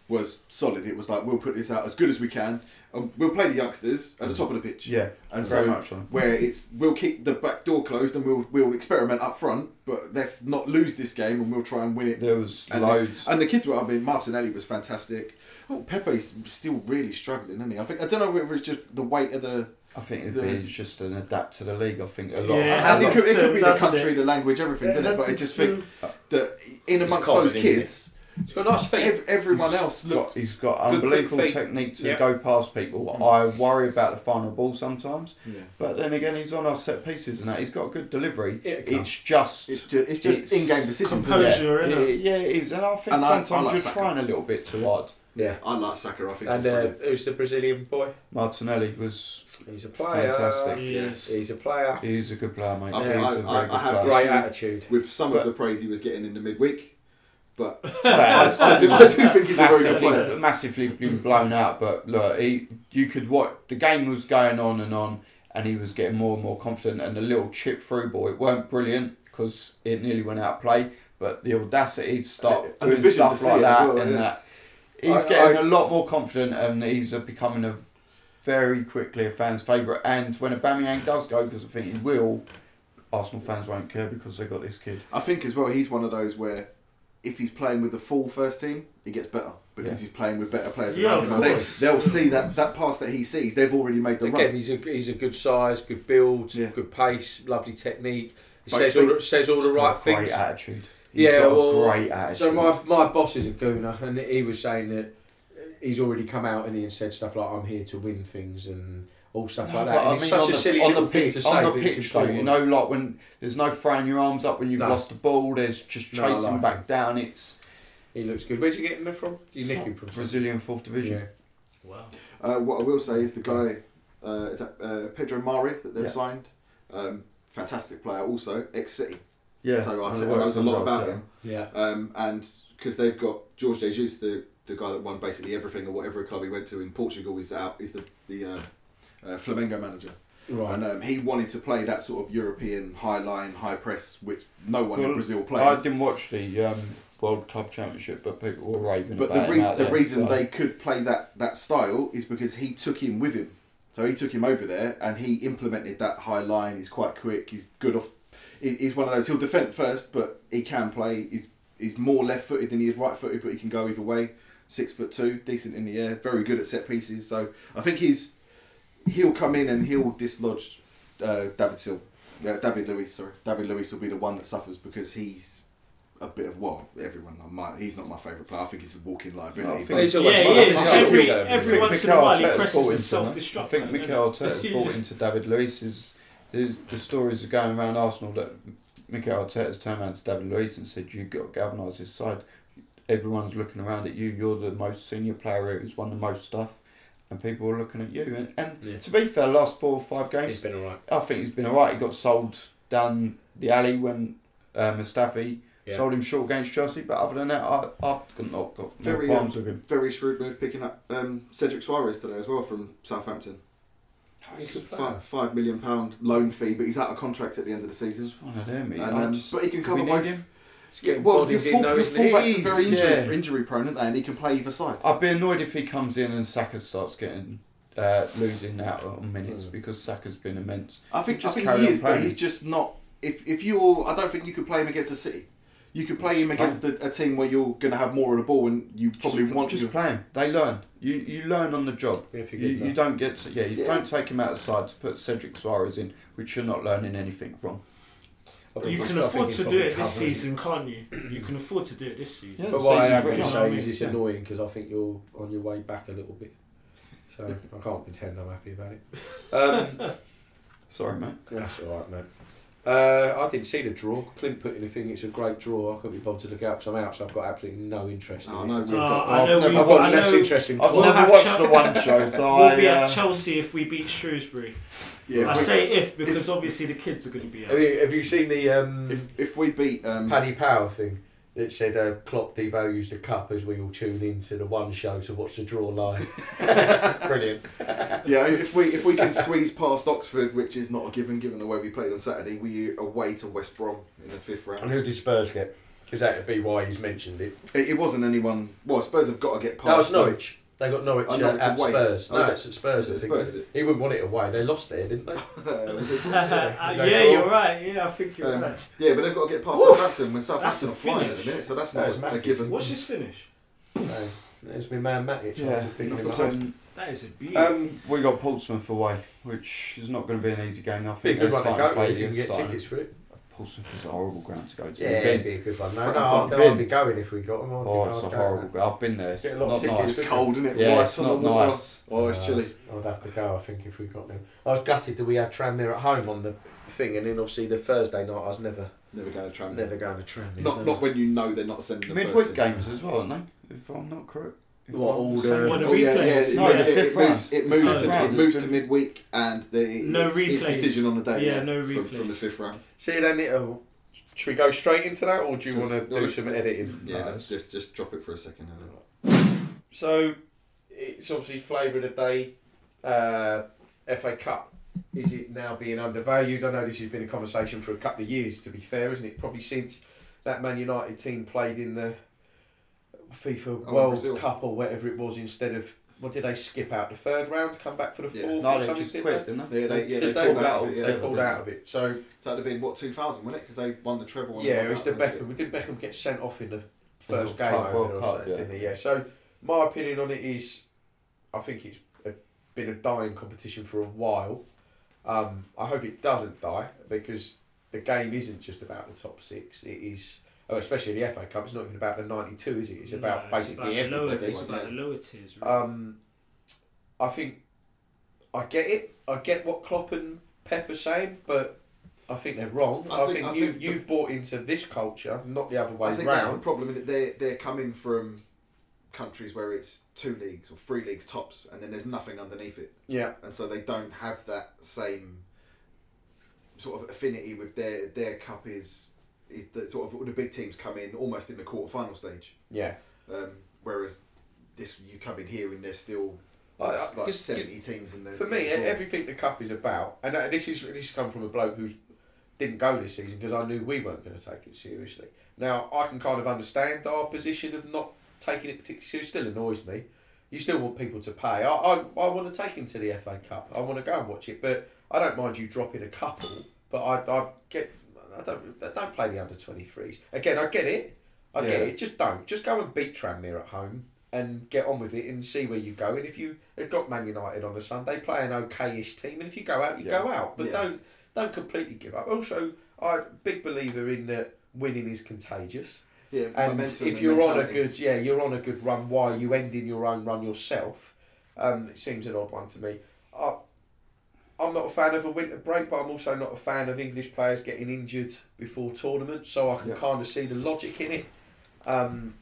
D: was solid. It was like we'll put this out as good as we can. Um, we'll play the youngsters at the top of the pitch.
C: Yeah,
D: and
C: very
D: so
C: much so.
D: where it's we'll keep the back door closed and we'll we'll experiment up front, but let's not lose this game and we'll try and win it.
C: There was
D: And,
C: loads.
D: and the kids were. I mean, Martinelli was fantastic. Oh, Pepe's still really struggling, isn't he? I think I don't know whether it's just the weight of the.
C: I think it'd
D: the-
C: be just an adapt to the league. I think a lot.
B: Yeah,
C: of,
B: how
D: it could, it could
B: to-
D: be the country,
B: it?
D: the language, everything, didn't it? But I just think that in amongst
A: common,
D: those kids,
A: It's got nice feet.
D: ev- everyone else
C: He's got,
D: looked.
C: he's got
A: Good
C: unbelievable technique to
B: Yeah.
C: go past people. Mm. I worry about the final ball sometimes,
D: Yeah.
C: but then again, he's on our set pieces and that. He's got good delivery.
A: It'll.
C: It's just
D: It's just, it's just in-game decisions.
B: composure.
D: isn't it?
C: Yeah, it- yeah, it is, and I think
D: And I- I
C: sometimes
D: like
C: you're
D: Saka.
C: trying a little bit too hard.
A: Yeah.
D: I like Saka. I think.
A: And
D: he's
A: uh,
D: brilliant.
A: who's the Brazilian boy?
C: Martinelli was
A: He's a player.
C: Fantastic.
B: Yes.
A: He's a player.
C: he's a good player, mate.
D: I-
C: he's
A: I-
C: a
D: I-
C: very
D: I
C: good
D: have
C: player.
A: Great attitude.
D: with some
C: but-
D: of the praise he was getting in the midweek, but
C: Well,
D: I do, I do think he's a very good
C: massively,
D: player.
C: massively been blown out. But look, he, you could watch the game was going on and on, and he was getting more and more confident. And the little chip through ball, it weren't brilliant because it nearly went out of play. But the audacity to start
D: And
C: doing stuff like that
D: well,
C: and
D: yeah.
C: that, he's
A: I-
C: getting
A: I-
C: a lot more confident, and he's uh, becoming a very quickly a fan's favourite. And when Aubameyang does go, because I think he will, Arsenal fans won't care because they got this kid.
D: I think as well he's one of those where if he's playing with the full first team, he gets better because
C: Yeah.
D: he's playing with better players.
B: Yeah,
D: around
B: of
D: him.
B: Course.
D: They, they'll see that that pass that he sees. They've already made the
A: Again,
D: run.
A: he's a he's a good size, good build,
D: Yeah.
A: good pace, lovely technique. He
D: Both
A: says all,
D: feet.
A: the, says all the right things.
C: Great attitude. He's
A: Yeah,
C: got a
A: well,
C: great attitude.
A: So my my boss is a gooner, and he was saying that he's already come out and he had said stuff like "I'm here to win things" and all stuff
C: No,
A: like
C: but
A: that.
C: I
A: And it's
C: mean,
A: such
C: on
A: a
C: the-
A: silly
C: on
A: little
C: the
A: thing
C: pitch,
A: to say,
C: On
A: but
C: the
A: it's
C: pitch, though, you know, like when there's no throwing your arms up when you've
A: No.
C: lost the ball, there's just
A: No,
C: chasing
A: like
C: back
A: him.
C: down. It's
A: he looks good. Where'd you get him from? You nick him from
C: Brazilian fourth division.
A: Yeah.
B: Wow.
D: Uh, what I will say is the guy, uh, is that, uh, Pedro Mari that they've
C: Yeah.
D: signed, um, fantastic player also, ex City.
C: Yeah,
D: So I
C: and
D: think I knows a lot about him.
A: Yeah.
D: Um, and because they've got Jorge Jesus, the the guy that won basically everything or whatever club he went to in Portugal, is out is the the uh, uh, Flamengo manager.
A: Right.
D: And um, he wanted to play that sort of European high line, high press, which no one in
C: Brazil
D: Brazil
C: I didn't watch the um, World Club Championship, but people were raving
D: But
C: about
D: the
C: him
D: reason
C: out
D: the
C: there,
D: reason
C: so-
D: they could play that that style is because he took him with him. So he took him over there and he implemented that high line. He's quite quick. He's good off. He- He's one of those. He'll defend first, but he can play. He's he's more left footed than he is right footed, but he can go either way. Six foot two, decent in the air, very good at set pieces. So I think he's he'll come in and he'll dislodge uh, David Sil, uh, David Luiz. Sorry, David Luiz will be the one that suffers because he's a bit of well, everyone. My, he's not my favourite player. I think he's a walking liability.
C: I think-
D: but-
A: He's
B: Yeah, he is.
A: He's
B: Every, every once in a while he
C: Arteta's
B: presses
C: bought into
B: self
C: that.
B: destruct.
C: I think Mikel Arteta's bought into David Luiz. Is the, the stories are going around Arsenal that Mikel Arteta's turned around to David Luiz and said, "You've got to galvanise this side. Everyone's looking around at you. You're the most senior player here who's won the most stuff." And people are looking at you. And, and
A: Yeah.
C: to be fair, last four or five games,
A: He's been alright.
C: I think he's been alright. He got sold down the alley when uh, Mustafi
A: Yeah.
C: Sold him short against Chelsea, but other than that, I, I've got not got no
D: Very,
C: qualms
D: um,
C: with him.
D: Very shrewd move picking up um, Cedric Soares today as well from Southampton.
A: He's a.
D: Five, five million pound loan fee, but he's out of contract at the end of the season.
C: One of them.
D: And, um,
C: just-
D: but he can cover
C: we
D: both.
C: him?
A: It's
D: well, your,
A: bodies
D: full,
A: in though,
D: your
A: isn't
D: fullbacks
C: It
D: are very injury,
C: yeah.
D: injury prone, aren't they? And he can play either side.
C: I'd be annoyed if he comes in and Saka starts getting uh, losing out on minutes
A: Mm.
C: because Saka's been immense.
D: I think, I
C: Just
D: think
C: carry
D: he
C: on
D: is, but he's just not. If if you, I don't think you could play him against a City. You could play him against a, a team where you're going to have more of the ball, and you probably
C: just,
D: want
C: just
D: to.
C: play him. They learn. You you learn on the job.
A: If you
C: You, don't get to, yeah. You
D: Yeah.
C: don't take him out of the side to put Cedric Soares in, which you're not learning anything from.
B: You can afford to do it this
A: covered.
B: season, can't you? You can afford to do it this season.
C: Yeah.
A: But what I am going to say is it's
C: Yeah.
A: annoying because I think you're on your way back a little bit. So I can't pretend I'm happy about it. Um,
C: Sorry, mate.
A: that's all right, mate. Uh, I didn't see the draw. Clint put in a thing. It's a great draw. I couldn't be bothered to look out, because I'm out. So I've got absolutely no interest
D: Oh,
A: in
D: no,
A: it.
D: we've
B: Uh,
D: got,
B: I know
C: I've
B: we
A: I've got
B: I
A: less
B: know
A: interest in
C: I've
B: We'll
C: never
B: have
C: watched
B: Chel-
C: the one show, so
B: We'll
C: I,
B: be at
C: uh,
B: Chelsea if we beat Shrewsbury.
D: yeah,
B: I
D: if, we,
B: say if because obviously the kids are going to be
A: Have you, have you seen the um,
D: if, if we beat um,
A: Paddy Power thing? It said uh, Klopp devalues the cup as we all tune into the one show to watch the draw live. Brilliant.
D: yeah, if we if we can squeeze past Oxford, which is not a given given the way we played on Saturday, we are away to West Brom in the fifth round.
A: And who did Spurs get? Because that would be why he's mentioned it.
D: It, it wasn't anyone. Well, I suppose Spurs have got to get past.
A: No, it's Norwich. They got Norwich,
D: Oh,
A: uh,
D: Norwich
A: at
D: away.
A: Spurs.
D: Oh,
A: no,
D: is it-
A: it's at Spurs.
D: is
A: I think.
D: Spurs, it?
A: He wouldn't want it away. They lost there, didn't they?
B: Uh, yeah, you're right. Yeah, I think you're
D: Um,
B: right.
D: yeah, but they've got to get past
B: Woof.
D: Southampton when Southampton
B: a
D: are flying at the minute, so that's
A: That
D: not a
A: massive.
D: given.
B: What's his finish?
A: No. There's my man Matic.
C: yeah. So.
B: That is a beauty.
C: um, we got Portsmouth away, which is not going to be an easy game. I
A: Be a
C: think
A: good
C: they're
A: one to go to if you can get
C: Starting.
A: tickets for it.
C: Portsmouth is a horrible ground to go to.
A: Yeah,
C: We've
A: it'd be a good one. No,
C: I've
A: no, I'd,
C: been-
A: I'd be going if we got them. I'd be,
C: Oh,
A: I'd
C: it's a horrible. ground. I've been there. It's
A: Get a lot
C: not
A: tickets.
C: nice.
D: It's cold, isn't it?
C: Yeah,
D: White
C: it's not nice.
D: Oh, it's
A: Uh,
D: chilly.
A: I'd have to go, I think, if we got them. I was gutted that we had Tranmere at home on the thing, and then obviously the Thursday night, I was never,
D: Never going to Tranmere.
A: never going to Tranmere.
D: Not not when you know they're not sending the
C: Midweek
D: first
C: games as well, aren't they? If I'm not correct. If
A: What,
C: I'm
A: all
C: not
A: the-
C: saying-
B: What,
D: Oh, yeah, yeah,
B: replays?
D: it,
C: No,
D: it-
C: the
D: it moves, it moves,
B: Fifth
D: to,
C: round
D: it moves to midweek and the
B: No
D: it's, it's decision on the day.
B: Yeah, no
D: from, from the fifth round.
A: See, then, uh, should we go straight into that, or do you want to
D: do
A: do
D: it.
A: some editing?
D: Yeah,
C: No,
D: let's just just drop it for a second. Helen.
A: So, it's obviously flavour of the day, uh, FA Cup. Is it now being undervalued? I know this has been a conversation for a couple of years, to be fair, isn't it? Probably since that Man United team played in the FIFA
D: Oh,
A: World
D: Brazil.
A: Cup or whatever it was instead of. What did they skip out? The third round to come back for the
D: Yeah.
A: fourth
C: No,
A: or
C: they
A: something?
C: just quit, didn't they?
D: Yeah, they, yeah, they
A: they?
D: pulled out of it.
A: They pulled out of it. So,
D: So that'd have been what 2000, wouldn't it? Because they won the treble. and
A: yeah,
D: won
A: it was the
D: wasn't
A: Beckham. Did Beckham get sent off in the first game
C: Cup,
A: over
C: World
A: there or
C: Cup, yeah.
A: didn't he? Yeah. So my opinion on it is, I think it's a, been a dying competition for a while. Um, I hope it doesn't die because the game isn't just about the top six. It is, oh, especially the FA Cup. It's not even about the ninety-two, is it? It's about
B: No,
A: basically
B: about the lower-
A: everybody.
B: It's about the lower tiers. really.
A: Um, I think I get it. I get what Klopp and Pep are saying, but I think they're wrong. I,
D: I
A: think,
D: think- I
A: you,
D: think
A: you've bought into this culture, not the other way
D: I think that's the problem. in that They're they're coming from countries where it's two leagues or three leagues tops, and then there's nothing underneath it,
A: Yeah,
D: and so they don't have that same sort of affinity with their their cup is is that sort of all the big teams come in almost in the quarter final stage,
A: yeah.
D: um, whereas this you come in here and there's still
A: I- I-
D: like seventy teams in the
A: For me,
D: the
A: everything the cup is about, and uh, this is this has come from a bloke who didn't go this season because I knew we weren't going to take it seriously. Now I can kind of understand our position of not taking it particularly seriously. Still annoys me. You still want people to pay. I, I, I want to take him to the FA Cup. I want to go and watch it, but I don't mind you dropping a couple. But I, I get I don't don't play the under twenty threes again. I get it. I get it. Just don't. Just go and beat Tranmere at home and get on with it and see where you go. And if you have got Man United on a Sunday, play an okay-ish team, and if you go out, you
C: Yeah.
A: go out. But
D: Yeah.
A: don't don't completely give up. Also, I'm a big believer in that winning is contagious.
D: yeah,
A: And if you're on a good yeah, you're on a good run. Why are you ending your own run yourself? Um, it seems an odd one to me. I, I'm not a fan of a winter break, but I'm also not a fan of English players getting injured before tournaments. So I can
C: Yeah.
A: kind of see the logic in it. Um,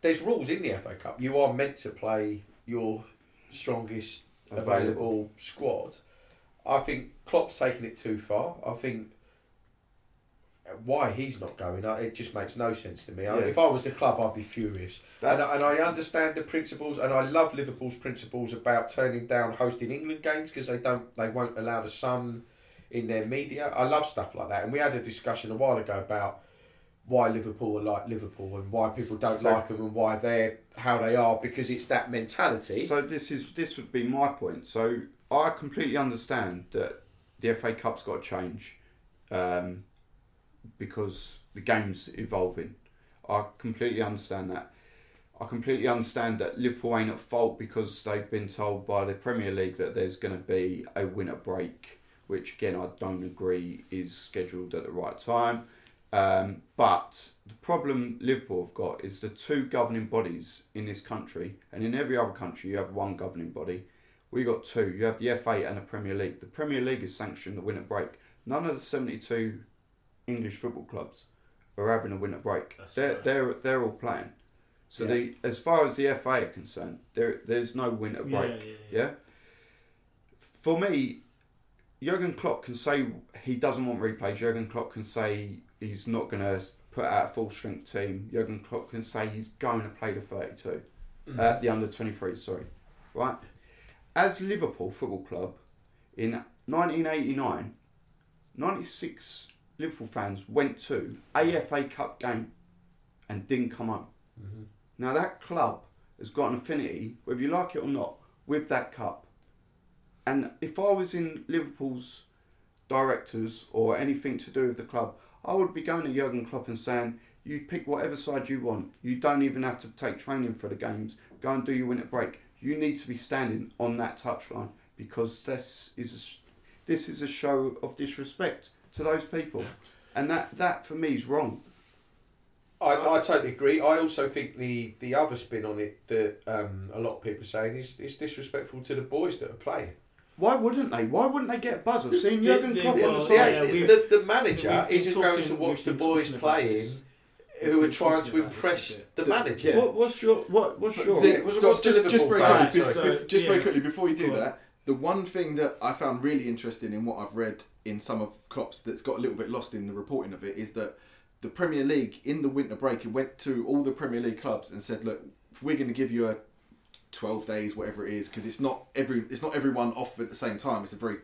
A: there's rules in the FA Cup. You are meant to play your strongest available squad. I think Klopp's taken it too far. I think why he's not going, it just makes no sense to me. I-
C: Yeah.
A: If I was the club, I'd be furious.
C: That-
A: and, I, and I understand the principles, and I love Liverpool's principles about turning down hosting England games because they don't, they won't allow the Sun in their media. I love stuff like that, and we had a discussion a while ago about why Liverpool are like Liverpool and why people don't
C: So-
A: like them and why they're how they are because it's that mentality.
C: So this is this would be my point. So I completely understand that the FA Cup's got to change um, because the game's evolving. I completely understand that. I completely understand that Liverpool ain't at fault because they've been told by the Premier League that there's going to be a winter break, which again I don't agree is scheduled at the right time. Um, but the problem Liverpool have got is the two governing bodies in this country, and in every other country you have one governing body. We got two. You have the FA and the Premier League. The Premier League is sanctioned the winter break. None of the seventy-two English football clubs are having a winter break.
B: That's
C: they're
B: right.
C: they're they're all playing. So
A: Yeah.
C: the as far as the FA are concerned, there there's no winter break.
B: yeah, yeah.
C: Yeah. For me, Jurgen Klopp can say he doesn't want replays. Jurgen Klopp can say he's not going to put out a full strength team. Jurgen Klopp can say he's going to play the 32, uh, the under 23, sorry. Right? As Liverpool Football Club, in 1989, 96 Liverpool fans went to AFA Cup game and didn't come home.
A: Mhm.
C: Now that club has got an affinity, whether you like it or not, with that cup. And if I was in Liverpool's directors or anything to do with the club, I would be going to Jurgen Klopp and saying, "You pick whatever side you want. You don't even have to take training for the games. Go and do your winter break. You need to be standing on that touchline because this is a, this is a show of disrespect to those people, and that that for me is wrong."
A: I, I totally agree. I also think the, the other spin on it that um, a lot of people are saying is, is disrespectful to the boys that are playing.
C: Why wouldn't they? Why wouldn't they get a buzz of seeing
B: They-
C: Jurgen Klopp on the
A: The,
C: side?
B: yeah,
A: the, the, the manager isn't going to watch the boys playing
B: this.
A: who are trying to
B: about this a
A: impress the
D: The-
A: manager.
C: What, what's your what? What's your?
D: the-
A: was-
D: just-
A: what's the
D: just, just very quickly,
B: so,
D: bef- just very quickly before you do
B: Go
D: that, the one thing that I found really interesting in what I've read in some of Klopp's that's got a little bit lost in the reporting of it is that the Premier League in the winter break it went to all the Premier League clubs and said, look, we're going to give you a twelve days, whatever it is, because it's not every it's not everyone off at the same time. It's a very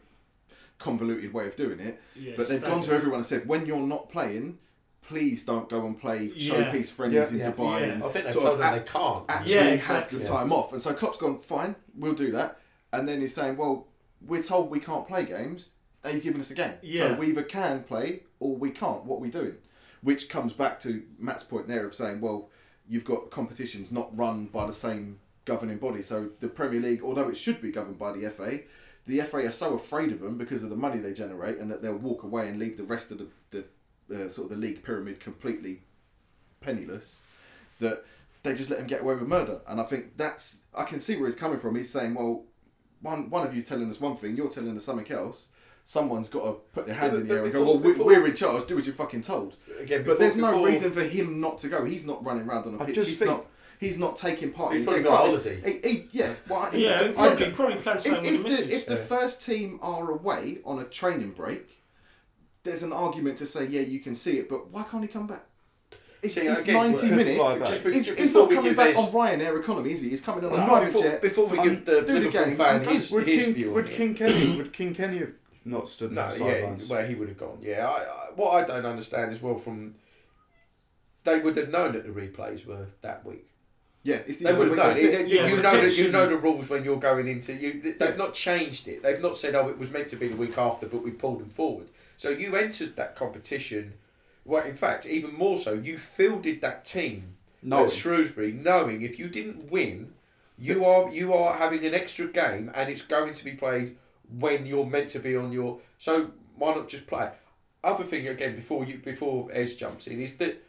D: convoluted way of doing it.
B: Yeah,
D: But they've gone to everyone and said, when you're not playing, please don't go and play
B: Yeah.
D: showpiece friendlies
C: Yeah.
D: in
A: Yeah.
D: Dubai.
B: Yeah.
D: And
A: I think they've told them
D: act-
A: they can't.
D: actually
B: Yeah,
D: have the time off. And so Klopp's gone, fine, we'll do that. And then he's saying, well, we're told we can't play games. Are you giving us a game?
B: Yeah.
D: So we either can play or we can't. What are we doing? Which comes back to Matt's point there of saying, well, you've got competitions not run by the same governing body. So the Premier League, although it should be governed by the FA, the FA are so afraid of them because of the money they generate and that they'll walk away and leave the rest of the, the uh, sort of the league pyramid completely penniless that they just let him get away with murder. And I think that's I can see where he's coming from. He's saying, well, one one of you's telling us one thing, you're telling us something else. Someone's got to put their hand
A: Yeah,
D: in the air and go, well, we-
A: before-
D: we're in charge. Do as you're fucking told.
A: Again,
D: But there's no
A: before-
D: reason for him not to go. He's not running around on a
C: I
D: pitch.
C: just
D: he's
C: think-
D: not. He's not taking part.
A: He's
D: in
A: probably got a
D: right.
A: holiday.
D: He, he, yeah, well, I-
B: Yeah,
D: I-
B: and probably,
D: I-
B: probably planned
D: if,
B: something with
D: if
B: the
D: the,
B: missus.
D: if the
A: Yeah.
D: first team are away on a training break, there's an argument to say, yeah, you can see it, but why can't he come back? It's,
A: See,
D: it's
A: again,
D: 90
A: well,
D: minutes.
C: fly.
A: Just be-
D: He's,
A: just
D: he's not coming back
A: this-
D: on Ryanair economy, is he? He's coming on a
A: No,
D: private
A: before,
D: jet.
A: before we
D: to
A: give the
D: do the
A: Liverpool
D: game
A: fan his,
C: would
A: his
C: King,
A: view on
C: would
A: it.
C: King Kenny would King Kenny have not stood
A: No,
C: on the
A: yeah,
C: sidelines?
A: where he would have gone. Yeah, I, I, what I don't understand as well from they would have known that the replays were that week.
D: Yeah, it's the
A: They would have known.
D: week
A: It-
B: Yeah,
A: you know, the, you know the rules when you're going into you. They've
D: Yeah.
A: not changed it. They've not said, "Oh, it was meant to be the week after, but we pulled them forward." So you entered that competition. Well, in fact, even more so, you fielded that team
C: No,
A: at Shrewsbury, knowing if you didn't win, you are you are having an extra game, and it's going to be played when you're meant to be on your. So why not just play? Other thing again before you before Ez jumps in is that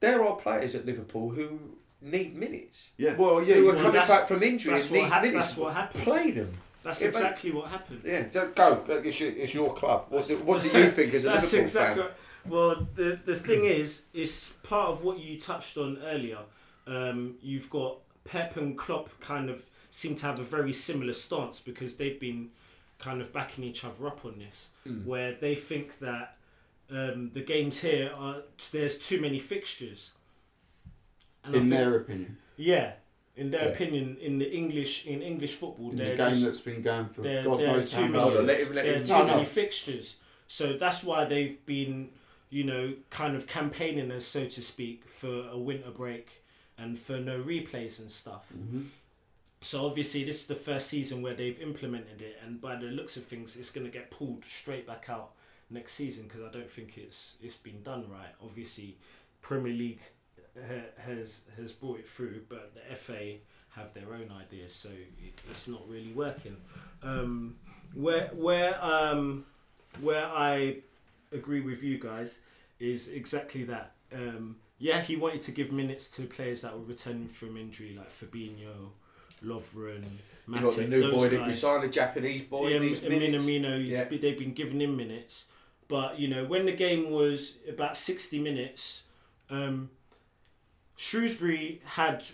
A: there are players at Liverpool who need minutes.
D: Yeah.
C: well, yeah,
A: who
C: you
A: are
B: well,
A: coming back from injury
B: that's
A: and
B: what
A: need
B: hap-
A: minutes.
B: that's what happened.
A: Play them.
B: That's
A: Yeah, but-
B: exactly what happened.
A: Yeah, don't go. It's your, it's your club. What, do- what do you think as a
B: That's
A: Liverpool
B: exactly.
A: fan?
B: Right. Well, the the thing is, it's part of what you touched on earlier. Um, you've got Pep and Klopp kind of seem to have a very similar stance because they've been kind of backing each other up on this,
A: Mm.
B: where they think that um, the games here are there's too many fixtures. And I
C: in
B: think-
C: their opinion.
B: yeah, in their
A: Yeah.
B: opinion, in the English in English football,
C: In the
B: they're
C: game
B: just
C: that's been going for
B: they're-
C: God
B: they're
C: knows
B: too
C: how
B: many-
A: Hold
C: long.
A: let him,
B: there are too
C: No,
B: many
C: no.
B: fixtures. So that's why they've been, you know, kind of campaigning us, so to speak, for a winter break and for no replays and stuff.
C: Mhm.
B: So obviously this is the first season where they've implemented it, and by the looks of things, it's going to get pulled straight back out next season because I don't think it's it's been done right. Obviously, Premier League has has brought it through, but the FA have their own ideas, so it's not really working. Um, where where um, where I agree with you guys is exactly that. Um, yeah, he wanted to give minutes to players that were returning from injury, like Fabinho, Lovren,
A: You got the new boy that we signed, the Japanese boy.
B: Yeah,
A: in these minutes.
B: Minamino, he's
A: Yeah.
B: they've been giving him minutes. But, you know, when the game was about 60 minutes, um, Shrewsbury had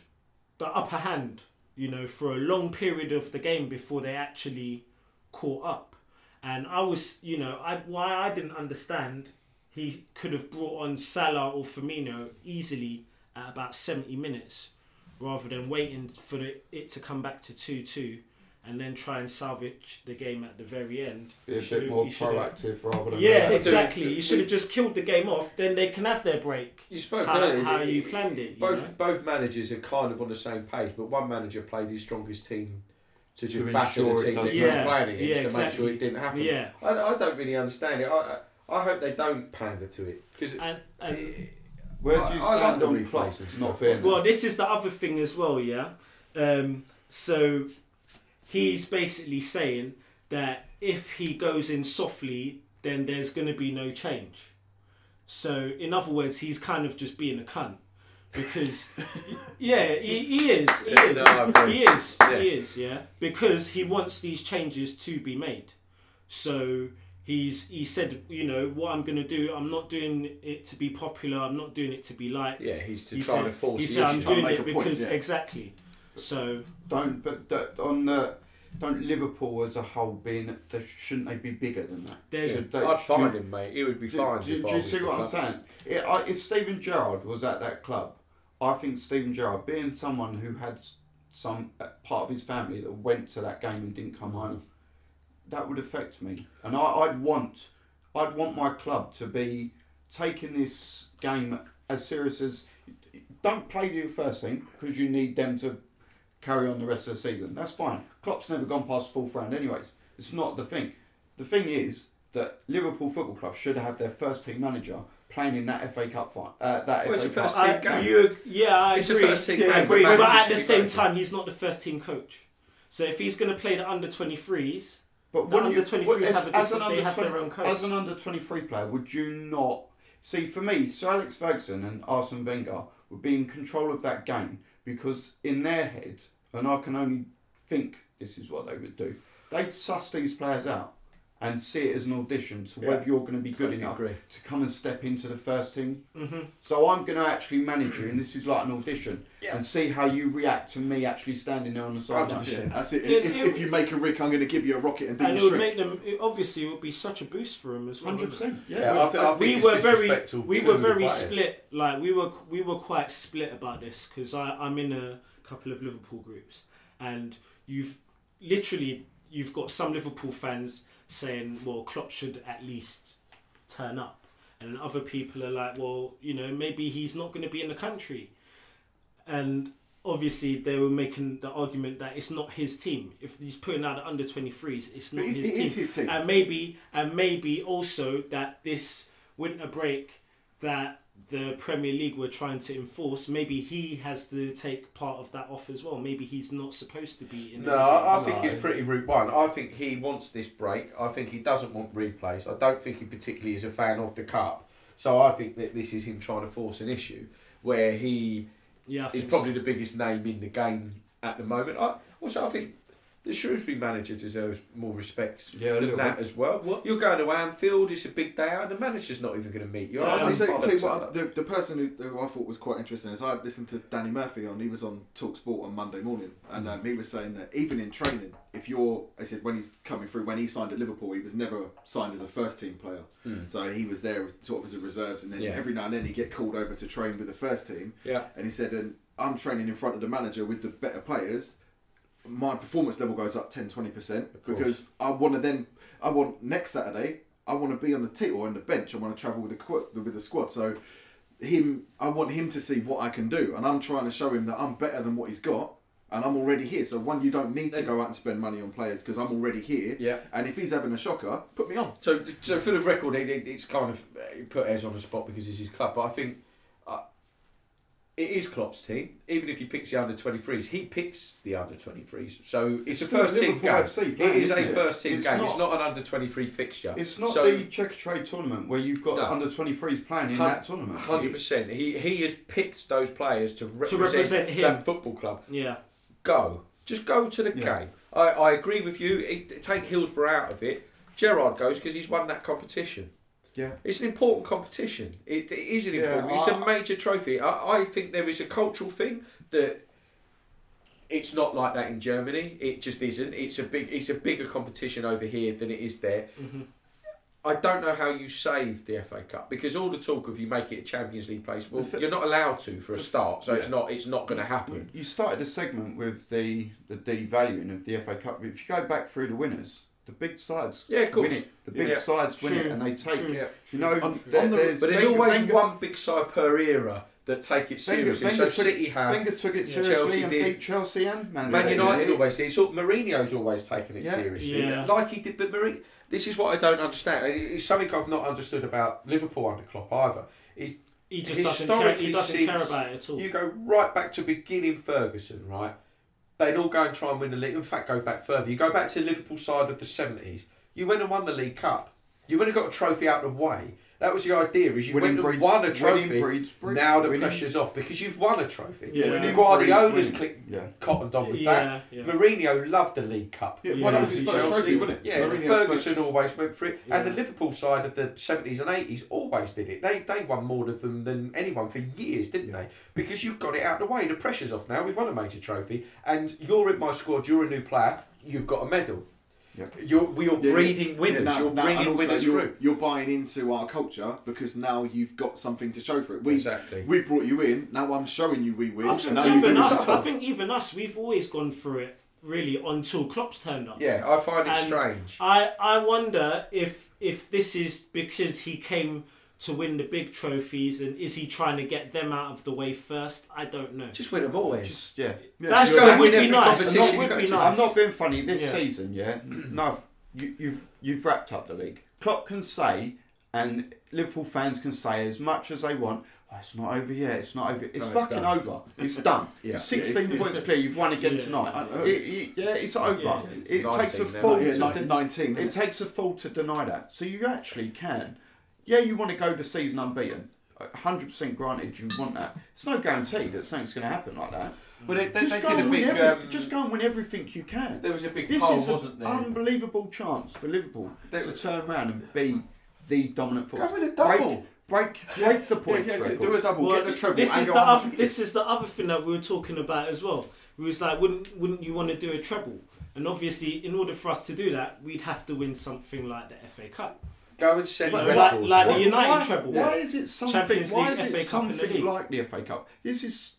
B: the upper hand, you know, for a long period of the game before they actually caught up. And I was, you know, I why I didn't understand he could have brought on Salah or Firmino easily at about 70 minutes rather than waiting for the, it to come back to 2 2 and then try and salvage the game at the very end.
C: Be a
B: You
C: bit more proactive rather than
B: Yeah,
A: do-
B: exactly. You should have just killed the game off, then they can have their break.
A: You spoke
B: How,
A: earlier.
B: how you planned it. You
A: both
B: know?
A: both managers are kind of on the same page, but one manager played his strongest team to just
C: To
A: batter the
C: it
A: team that he was playing against
B: yeah,
A: to make sure it didn't happen.
B: Yeah,
A: I, I don't really understand it. I, I, I hope they don't pander to it because
B: and, and
C: Where do
A: I-
C: you
A: I like
C: stand
A: the
C: on
A: replays
C: Klopp
A: and stuff.
C: not being
B: well, this is the other thing as well. Yeah. Um, so he's basically saying that if he goes in softly, then there's going to be no change. So, in other words, he's kind of just being a cunt because, yeah, he, he is. He
A: Yeah,
B: is.
A: no,
B: He is.
A: Yeah.
B: He is. Yeah, because he wants these changes to be made. So he's he said, you know, what I'm going to do. I'm not doing it to be popular. I'm not doing it to be liked.
A: yeah, he's to
B: He
A: try
B: said,
A: to force
B: he
A: the
B: said, I'm
D: to
B: doing
D: make
B: it
D: a point,
B: because
D: yeah.
B: exactly. So
C: Don't but that, on the don't Liverpool as a whole being they shouldn't they be bigger than that?
B: there's
C: Yeah.
A: I'd
C: do-
A: find him, mate. He would be
C: Do,
A: fine.
C: do,
A: if
C: do you see what I'm saying? It, I, if Steven Gerrard was at that club, I think Steven Gerrard, being someone who had some uh, part of his family that went to that game and didn't come home, that would affect me. And I, I'd want, I'd want my club to be taking this game as serious as. Don't play your first team because you need them to carry on the rest of the season. That's fine. Klopp's never gone past fourth round, anyways. It's not the thing. The thing is that Liverpool Football Club should have their first team manager playing in that FA Cup fight. Uh, that
A: Well,
C: FA
A: the
C: Cup.
A: first
B: I,
A: team game.
B: you, yeah, I
A: It's
B: agree.
A: first team
D: Yeah,
B: I agree,
A: but
B: but at the same
A: be
B: time, he's not the first team coach. So if he's going to play the under 23s,
C: But
B: the under 23s have a
C: as an
B: different, they have
C: 20
B: their own coach.
C: As an under 23 player, would you not. See, for me, Sir Alex Ferguson and Arsene Wenger would be in control of that game because in their head, and I can only think this is what they would do, they'd suss these players out and see it as an audition to
A: Yeah.
C: whether you're going to be good
A: Totally
C: enough
A: agree.
C: to come and step into the first team.
B: hmm
C: So I'm going to actually manage you, and this is like an audition,
A: Yeah.
C: and see how you react to me actually standing there on the sideline.
A: 100%.
D: Yeah, that's it.
B: It-
D: if, if you make a Rick, I'm going to give you a rocket and do
B: And it would make them, it, obviously, it would be such a boost for him as well.
C: Hundred percent. Yeah.
A: Yeah, I think, I think
B: we were very we were very split like we were we were quite split about this because i'm in a couple of liverpool groups and you've literally you've got some liverpool fans saying well klopp should at least turn up. And other people are like well you know maybe he's not going to be in the country. And obviously they were making the argument that it's not his team. If he's putting out the under 23s it's not
D: it,
B: his
D: it
B: team.
D: is his team.
B: and maybe and maybe also that this winter break that the Premier League were trying to enforce, maybe he has to take part of that off as well. Maybe he's not supposed to be in.
A: No, I, I think
C: No.
A: he's pretty route one. I think he wants this break. I think he doesn't want replays. I don't think he particularly is a fan of the cup. So I think that this is him trying to force an issue where he
B: yeah,
A: is
B: think
A: probably the biggest name in the game at the moment. I, also, I think the Shrewsbury manager deserves more respect
C: Yeah,
A: than that
C: bit.
A: as well.
B: What-
A: You're going to Anfield, it's a big day out, and the manager's not even going to meet you.
B: Yeah,
A: I
D: I'll tell you, tell you what,
A: like
D: the, the person who, who I thought was quite interesting is I listened to Danny Murphy on. He was on Talk Sport on Monday morning, and um, he was saying that even in training, if you're, I said when he's coming through, when he signed at Liverpool, he was never signed as a first team player.
A: Mm.
D: So he was there sort of as a reserves, and then
A: Yeah.
D: every now and then he'd get called over to train with the first team.
A: Yeah.
D: And he said, and I'm training in front of the manager with the better players. My performance level goes up 10 20% because I want to then, I want next Saturday, I want to be on the tee or on the bench. I want to travel with the, qu- with the squad. So, him, I want him to see what I can do. And I'm trying to show him that I'm better than what he's got. And I'm already here. So, one, you don't need to go out and spend money on players because I'm already here.
A: Yeah.
D: And if he's having a shocker, put me on.
A: So, so for the record, it, it, it's kind of put Ez on the spot because it's his club. But I think it is Klopp's team. Even if he picks the under 23s, he picks the under 23s. So it's,
C: It's
A: a first team
C: Liverpool
A: game.
C: FC
A: it
C: playing,
A: is a
C: it?
A: first team
C: It's
A: game.
C: not-
A: it's not an under 23 fixture.
C: It's not
A: So-
C: the Checkatrade tournament where you've got
A: No.
C: under 23s playing in that tournament.
A: Hundred percent. He he has picked those players to represent,
B: represent him.
A: that football club.
B: Yeah.
A: Go, just go to the
C: Yeah.
A: game. I, I agree with you. It, take Hillsborough out of it. Gerrard goes because he's won that competition.
C: Yeah.
A: It's an important competition. It, it is an
C: Yeah,
A: important. It's a
C: I-
A: major trophy. I, I think there is a cultural thing that it's not like that in Germany. It just isn't. It's a big. It's a bigger competition over here than it is there.
B: Mhm.
A: I don't know how you save the FA Cup because all the talk of you make it a Champions League place. Well, you're not allowed to for a start, so it's not. It's not going to happen.
C: You started the segment with the the devaluing of the FA Cup. If you go back through the winners, the big sides
A: Yeah, of course.
C: win it. The big
A: Yeah.
C: sides win it, and they take.
B: true.
A: Yeah.
C: You know,
D: On-
C: there-
D: on the-
C: there's
A: But there's
C: Wenger-
A: always
C: Wenger-
A: one big side per era that take it seriously.
C: Wenger
A: so
C: took,
A: City have.
C: Wenger took it
A: Yeah,
C: seriously
A: Chelsea
C: and
A: did.
C: beat Chelsea and Man,
A: Man
C: City.
A: United
C: It's-
A: always did. So Mourinho's always taken it
C: Yeah.
A: seriously,
B: Yeah.
A: like he did. But Mourinho, this is what I don't understand. It's something I've not understood about Liverpool under Klopp either. Is
B: He just doesn't care. He doesn't care about it at all.
A: you go right back to beginning Ferguson, right? They'd all go and try and win the league. In fact, go back further. You go back to the Liverpool side of the seventies. You went and won the League Cup. You went and got a trophy out of the way. That was the idea. Is you
C: Winning
A: went and
C: breeds-
A: won a trophy.
C: breeds breed-
A: now the
C: winning-
A: pressure's off because you've won a trophy.
B: Yeah.
C: winning
A: Guardiola's
C: breeds
A: clicked
C: Yeah.
A: cottoned on with that.
B: yeah, yeah.
A: Mourinho loved the League Cup.
D: Yeah,
B: Yeah,
D: well, that was his first trophy, wasn't it?
A: Yeah,
D: Mourinho's
A: Ferguson
D: first-
A: always went for it, and the Liverpool side of the seventies and eighties always did it. They they won more of them than anyone for years, didn't they? Because you've got it out of the way. The pressure's off now. We've won a major trophy, and you're in my squad. You're a new player. You've got a medal.
C: Yeah.
A: You're we are
D: Yeah, yeah.
A: breeding winners.
D: Yeah, now-
A: you're
D: now-
A: bringing
D: also
A: winners
D: you're,
A: through.
D: You're buying into our culture because now you've got something to show for it. We
A: exactly.
D: we brought you in. Now I'm showing you we win.
B: I
D: and
B: think
D: now
B: even us. I think even us. We've always gone through it really until Klopp's turned up.
A: yeah, I find it
B: And
A: strange.
B: I I wonder if if this is because he came to win the big trophies and is he trying to get them out of the way first? I don't know.
A: Just win them always.
C: Just yeah.
D: Yeah,
B: That's
D: you're-
B: that would be nice.
A: competition
B: That
A: you
B: would be nice.
C: I'm not being funny. This
B: Yeah.
C: season, yeah. Mm. No, you, you've you've wrapped up the league. Klopp can say, and Liverpool fans can say as much as they want. "Oh, it's not over yet. It's not over. It's
A: No, it's
C: fucking
A: done."
C: over. It's done.
A: Yeah.
C: 16
D: Yeah, it's-
C: points clear. You've won again
B: Yeah.
C: Tonight. It, it, yeah, it's over.
A: It's
C: it takes a
A: 19
C: fool. to
D: like
C: de-
D: 19.
C: it takes a fool to deny that. So you actually can. Yeah, you want to go the season unbeaten. 100% granted, you want that. It's no guarantee that something's going to happen like that.
A: But they, they,
C: Just
A: they
C: go,
A: did a
C: and win
A: big.
C: every-
A: Um,
C: just go and win everything you can.
A: there was a big
C: This
A: poll,
C: is an
A: wasn't there?
C: unbelievable chance for Liverpool
A: There-
C: to turn around and be the dominant force.
A: Go with a double.
C: Break, break, break the
D: Yeah,
C: points
D: yeah,
C: record.
D: do a double,
B: Well,
D: get the treble.
B: this is the other, this is the other thing that we were talking about as well. We was like, wouldn't wouldn't you want to do a treble? And obviously, in order for us to do that, we'd have to win something like the FA Cup.
A: Go and
B: You know,
A: records.
B: like- like the
A: Why-
B: United
C: why,
B: treble.
C: Why is it something? Why is it
B: FA
C: something like the FA Cup? This is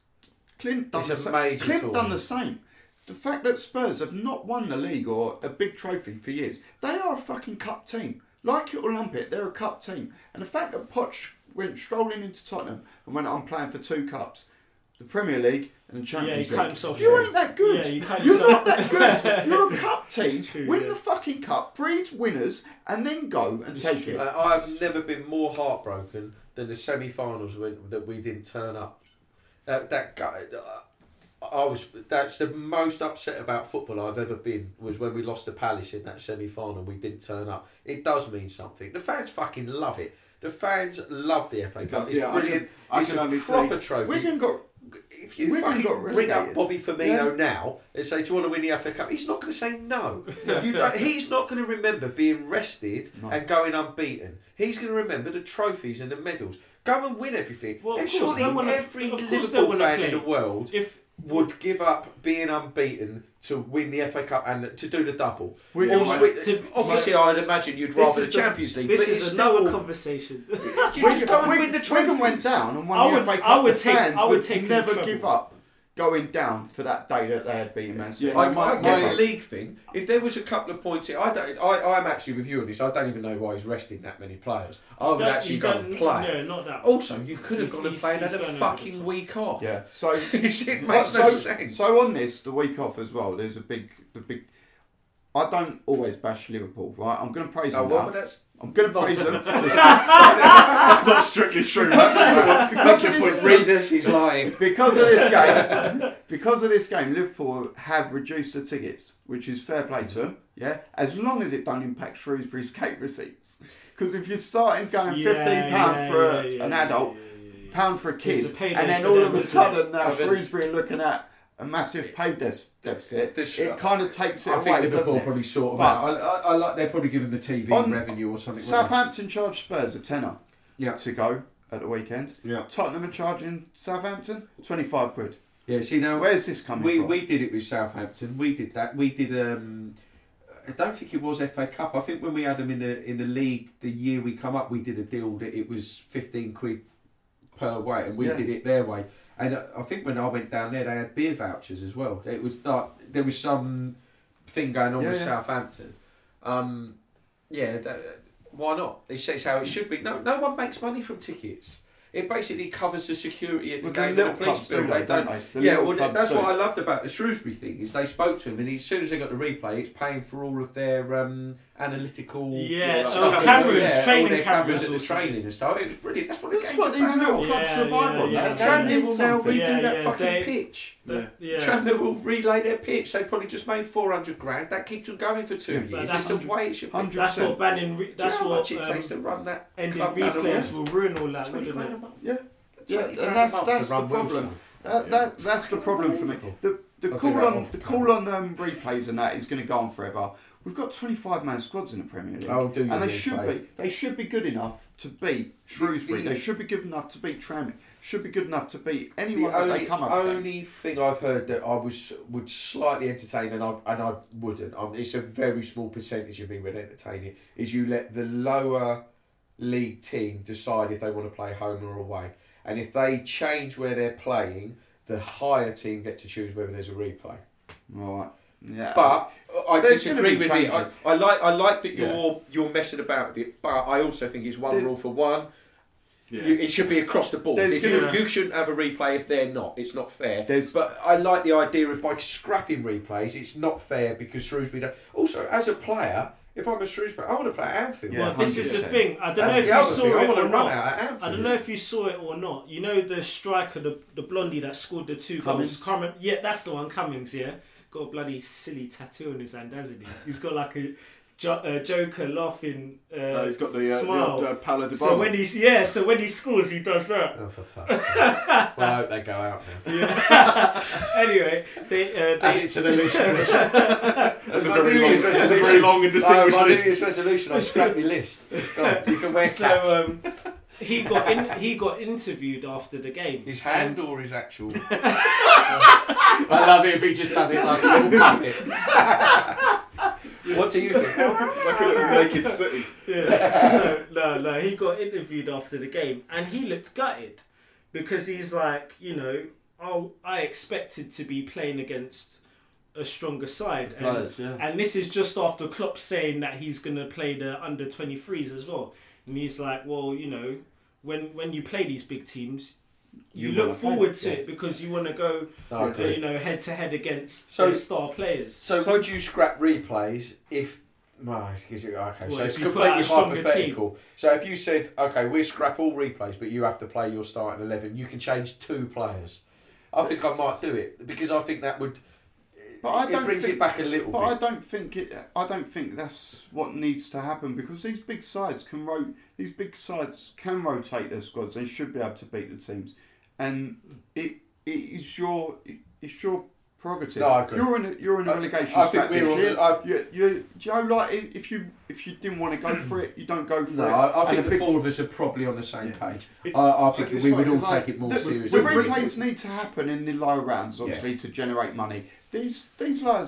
C: Clint done
A: It's
C: the same. Clint done the same. The fact that Spurs have not won the league or a big trophy for years, they are a fucking cup team. Like it or lump it, they're a cup team. And the fact that Poch went strolling into Tottenham and went, "I'm playing for two cups, the Premier League and the
B: Yeah,
C: Champions
B: he
C: League."
B: cut himself
C: You
B: short.
C: ain't that good.
B: Yeah, you cut
C: You're
B: yourself-
C: not that good. You're a cup team.
B: True,
C: Win
B: yeah.
C: the fucking cup, breed winners, and then go and
B: It's
C: take
B: true.
C: it.
A: Uh, I've never been more heartbroken than the semi-finals when that we didn't turn up. That that guy, uh, I was. That's the most upset about football I've ever been. Was when we lost to Palace in that semi-final. We didn't turn up. It does mean something. The fans fucking love it. The fans love the FA Cup.
D: does,
A: It's
D: yeah, I
A: brilliant.
D: can- I
A: it's
D: can
A: a
D: only say-
A: proper trophy.
C: Wigan got
A: if you
C: Wigan
A: fucking
C: got
A: ring up
C: relegated.
A: Bobby Firmino now and say, "Do you want to win the FA Cup?" He's not going to say no. you don't, he's not going to remember being rested
C: No.
A: and going unbeaten. He's going to remember the trophies and the medals. Go and win everything.
B: Well, of
A: and
B: course
A: surely
B: they wanna-
A: every
B: of course they
A: Liverpool
B: wanna
A: fan in
B: play.
A: the world
B: If
A: would give up being unbeaten to win the FA Cup and to do the double.
C: Wigan
A: Or
C: went-
B: to-
A: obviously, I'd imagine you'd rather the
B: the-
A: Champions League.
B: this
A: but
B: is
A: it's
B: another
A: still,
B: conversation.
A: you just go and win the trophy.
C: Wigan went down and won
B: I
C: the
B: would-
C: FA Cup.
B: I would
C: the
B: take-
C: fans
B: I would take
C: never
B: the
C: give up going down for that day that they had beaten Man City.
D: Yeah,
A: I,
D: my-
A: I get
D: my-
A: the league thing. If there was a couple of points, I don't. I, I'm actually with you on this. I don't even know why he's resting that many players. I would
B: Don't-
A: actually
B: you
A: go and play.
B: No, not that.
A: Also, you could have
B: He's-
A: gone and
B: he's-
A: played
B: he's
A: had a
B: going over
A: fucking
B: top.
A: week off.
C: Yeah. So
A: it makes
C: But
A: no
C: so,
A: sense.
C: so on this, the week off as well. There's a big, the big. I don't always bash Liverpool, right? I'm going to praise
A: oh,
C: them
A: well,
C: now.
A: but that's
C: I'm going to praise them.
D: That's not strictly true. That's, that's,
C: Because of
D: your
C: this-
D: point.
A: readers. He's lying.
C: because of this game, because of this game, Liverpool have reduced the tickets, which is fair play to them. Yeah, as long as it don't impact Shrewsbury's cake receipts. Because if you're starting going
B: Yeah,
C: fifteen pound
B: yeah,
C: for
B: yeah,
C: a,
B: yeah,
C: an adult,
B: yeah, yeah, yeah.
C: pound for a kid,
B: a
C: and then all of a
B: isn't it?
C: sudden now Shrewsbury looking at a massive pay de- deficit.
A: This-
C: it kind of takes it
A: I
C: away,
A: think
C: doesn't
A: Liverpool probably sort of
C: But-
A: out. I, I, I like they're probably giving the TV revenue or something.
C: Southampton charged Spurs a tenner
A: Yeah.
C: to go at the weekend.
A: Yeah.
C: Tottenham are charging Southampton twenty five quid.
A: Yeah. See now,
C: Where's this coming
A: we
C: from?
A: we did it with Southampton. We did that. We did. Um, I don't think it was FA Cup. I think when we had them in the in the league the year we come up, we did a deal that it was fifteen quid per way, and we
C: Yeah.
A: did it their way. And I think when I went down there, they had beer vouchers as well. It was like there was some thing going on
C: Yeah,
A: with
C: yeah.
A: Southampton. Um, yeah, th- why not? It's, it's how it should be. No, no one makes money from tickets. It basically covers the security at the
C: Well,
A: game
C: the
A: and the police
C: clubs do,
A: They
C: don't
A: don't.
C: they? The
A: yeah, well, that's
C: do.
A: what I loved about the Shrewsbury thing is they spoke to him, and as soon as they got the replay, it's paying for all of their um, analytical
B: Yeah,
D: Yeah,
B: oh,
D: like
B: cameras,
A: yeah, all their
B: cameras,
A: cameras at the training and stuff. It was brilliant. That's what the
C: That's
A: game's
C: what these little clubs
B: Yeah,
C: survive
B: yeah,
C: on.
B: yeah.
C: They- they
A: Tranmere
C: need
A: will now redo
B: Yeah,
A: that
B: yeah,
A: fucking
B: they-
A: pitch.
B: The- yeah.
A: Tranmere will relay their pitch. They probably just made four hundred grand. That keeps them going for two
C: Yeah,
A: years.
B: that's
A: It's the way it should be.
B: That's what banning. Re-
A: Do you
B: that's
A: know how
B: what
A: much it takes
B: um,
A: to run that
B: ending
A: club down
B: replays will ruin all that,
A: Twenty grand a month.
C: Yeah. Yeah, and that's that's the problem. That, that that's the problem for me. The the call on
A: off
C: the
A: the
C: call on um, replays and that is going to go on forever. We've got twenty five man squads in the Premier League,
A: Oh, do you
C: and they should
A: players?
C: be they should be good enough to beat Shrewsbury.
A: The-
C: they should be good enough to beat Tranmere. Should be good enough to beat
A: The
C: anyone that
A: only,
C: they come up The
A: only
C: against.
A: thing I've heard that I was would slightly entertain, and I and I wouldn't. Um, it's a very small percentage of me would entertain it. Is you let the lower league team decide if they want to play home or away, and if they change where they're playing, the higher team get to choose whether there's a replay.
C: Right. Yeah.
A: But uh, I
C: There's
A: disagree
C: be
A: with it. I. I like I like that you're you're messing about with it, but I also think it's one
C: There's-
A: rule for one.
D: Yeah.
A: You, it should be across the board. If you,
B: gonna-
A: you shouldn't have a replay if they're not. It's not fair.
C: There's-
A: but I like the idea of by scrapping replays, it's not fair because Shrewsbury don't. Also, as a player, if I'm a Shrewsbury, I want to play at Anfield.
C: Yeah,
B: Well, this is the thing. I don't know if you saw
A: thing. I
B: it
A: want
B: or
A: to run
B: not.
A: out at Anfield.
B: I don't know if you saw it or not. You know the striker, the the blondie that scored the two
C: Cummings?
B: goals. Cummings. Yeah, that's the one. Cummings. Yeah, got a bloody silly tattoo on his hand, hasn't he? He's got like a, jo- a Joker laughing uh,
D: Uh, he's got the, uh, the
B: smile.
D: old uh, Paolo Di
B: so when he's yeah, so when he scores, he does that.
A: Oh, for fuck's sake. well, I hope they go out now.
B: anyway, they uh,
A: Add it to the list. Chris.
D: That's a
A: My
D: very
A: New
D: long,
A: Year's
D: that's a very long and
A: No,
D: distinguished
A: my New
D: list.
A: Year's resolution, I scrapped my list. It's gone. You can wear caps.
B: um, he got in, he got interviewed after the game.
A: His hand or his actual? I love it if he just done it like a little puppet. what do you think?
D: It's like a little naked city.
B: Yeah. so no, no, he got interviewed after the game, and he looked gutted because he's like, you know, oh, I expected to be playing against a stronger side, and,
C: Players, yeah.
B: and this is just after Klopp saying that he's gonna play the under twenty threes as well, and he's like, well, you know, when when you play these big teams. You,
C: You
B: look
C: wanna play,
B: forward to
C: yeah.
B: it because you want to go,
A: No, I
D: Yes.
A: agree.
B: you know, head to head against
A: So-
B: their star players.
A: So, so, would you scrap replays if? Well, excuse me. Okay,
B: Well,
A: so it's
B: you put out
A: completely
B: a stronger
A: hypothetical. So, if you said, "Okay, we scrap all replays, but you have to play your starting eleven, you can change two players. I think I might do it because I think that would
C: But I
A: it
C: don't
A: brings
C: think-
A: it back a little
C: But I don't think it. I don't think that's what needs to happen because these big sides can ro- These big sides can rotate their squads. They should be able to beat the teams, and it it is your it's your prerogative.
A: No, I agree.
C: You're in a, you're in a
A: I-
C: relegation
A: I think we're
C: this
A: on
C: year.
A: I've-
C: You, you, do you like if you if you didn't want to go for it, you don't go for
A: No,
C: it.
A: I, I think
C: a
A: the
C: big-
A: four of us are probably on the same
D: Yeah.
A: page.
D: It's-
A: I, I think we
D: funny
A: would all
D: 'cause I-
A: take it more
C: The,
A: seriously.
C: the
D: We've
C: replays need to happen in the lower rounds, obviously, to generate money. These these low,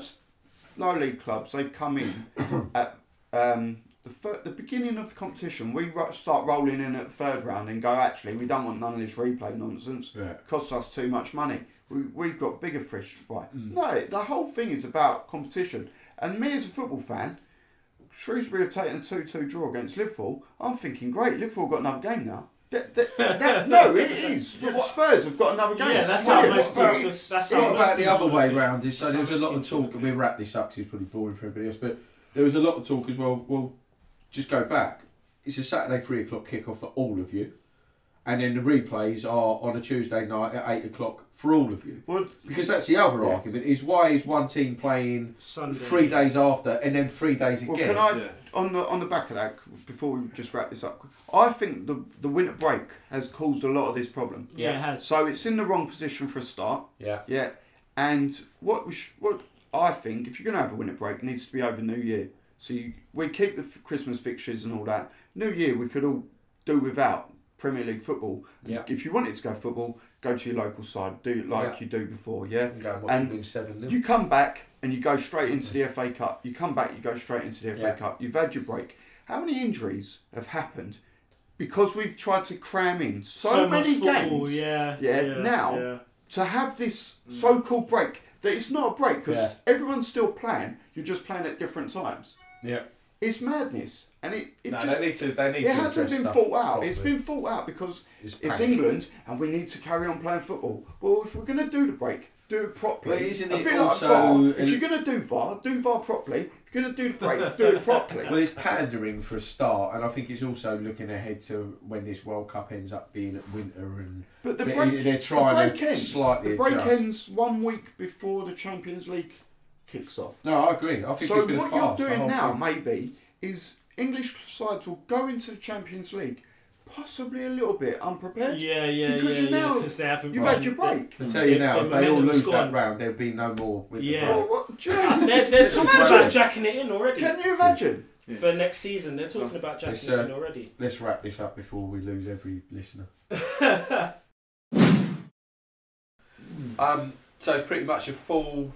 C: low league clubs, they've come in at um, the, fir- the beginning of the competition. We ro- start rolling in at the third round and go, actually, we don't want none of this replay nonsense.
A: Yeah.
C: It costs us too much money. We, we've got bigger fish to fry.
A: Mm.
C: No, the whole thing is about competition. And me as a football fan, Shrewsbury have taken a 2 2 draw against Liverpool. I'm thinking, great, Liverpool got another game now. That- that- that- no, it is. Spurs have got another game.
B: Yeah, that's
C: Well,
B: how
C: yeah,
B: most
C: what-
B: teams. That's
A: What
B: how most
A: about the other way
B: do it.
A: round? Is so there was a lot of talk, and we
B: it.
A: wrap this up 'cause it's probably boring for everybody else. But there was a lot of talk as well. Well, just go back. It's a Saturday three o'clock kickoff for all of you, and then the replays are on a Tuesday night at eight o'clock for all of you.
C: Well,
A: Because that's the other
C: Yeah.
A: argument: is why is one team playing
B: Sunday.
A: three days after and then three days
C: Well,
A: again?
C: can I,
D: Yeah.
C: on the on the back of that, before we just wrap this up, I think the the winter break has caused a lot of this problem.
B: Yeah, it has.
C: So it's in the wrong position for a start.
A: yeah,
C: Yeah, and what we sh- what I think, if you're going to have a winter break, it needs to be over New Year. So you, we keep the f- Christmas fixtures and all that. New Year, we could all do without Premier League football.
A: yeah.
C: If you wanted to go football, go to your local side, do it like
A: Yeah.
C: you do before. Yeah,
A: And go and seven
C: you come back and you go straight into the FA Cup. You come back, you go straight into the FA
A: Yeah.
C: Cup. You've had your break. How many injuries have happened because we've tried to cram in so,
B: much
C: many
B: football,
C: games
B: Yeah,
C: Yeah, now- to have this mm. so-called break that it's not a break because everyone's still playing. You're just playing at different times.
A: Yeah.
C: It's madness, and it, it
A: No,
C: just
A: they need to. They need
C: it
A: to.
C: hasn't been thought out. It's been thought out because
A: It's,
C: it's. England and we need to carry on playing football. Well, if we're going to do the break, do it properly.
A: But isn't
C: a
A: it
C: bit
A: also-
C: like VAR. If you're going to do VAR, do VAR properly. If you're going to do the break, do it properly.
A: Well, it's pandering for a start, and I think it's also looking ahead to when this World Cup ends up being at winter and
C: But the break,
A: they're trying
C: the
A: to
C: break ends.
A: slightly
C: the break
A: adjust.
C: ends one week before the Champions League kicks off.
A: no, I agree. I think
C: So
A: it's been
C: what
A: a farce,
C: you're doing now,
A: thing.
C: maybe, is English sides will go into the Champions League possibly a little bit unprepared.
B: Yeah, yeah,
C: Because
B: yeah,
C: you now-
B: yeah. Because they haven't.
C: You've
B: run-
C: had your break.
A: I tell you now,
B: their
A: if they all
B: momentum's
A: lose that round, there'll be no more. winter
B: Yeah.
A: break.
C: Well, what, you
B: They're, they're talking
A: just
B: about jacking it in already.
C: can you imagine?
D: Yeah.
B: For next season, they're talking about jacking
A: It's,
B: it
A: uh,
B: in already.
A: Let's wrap this up before we lose every listener. Um, so it's pretty much a full,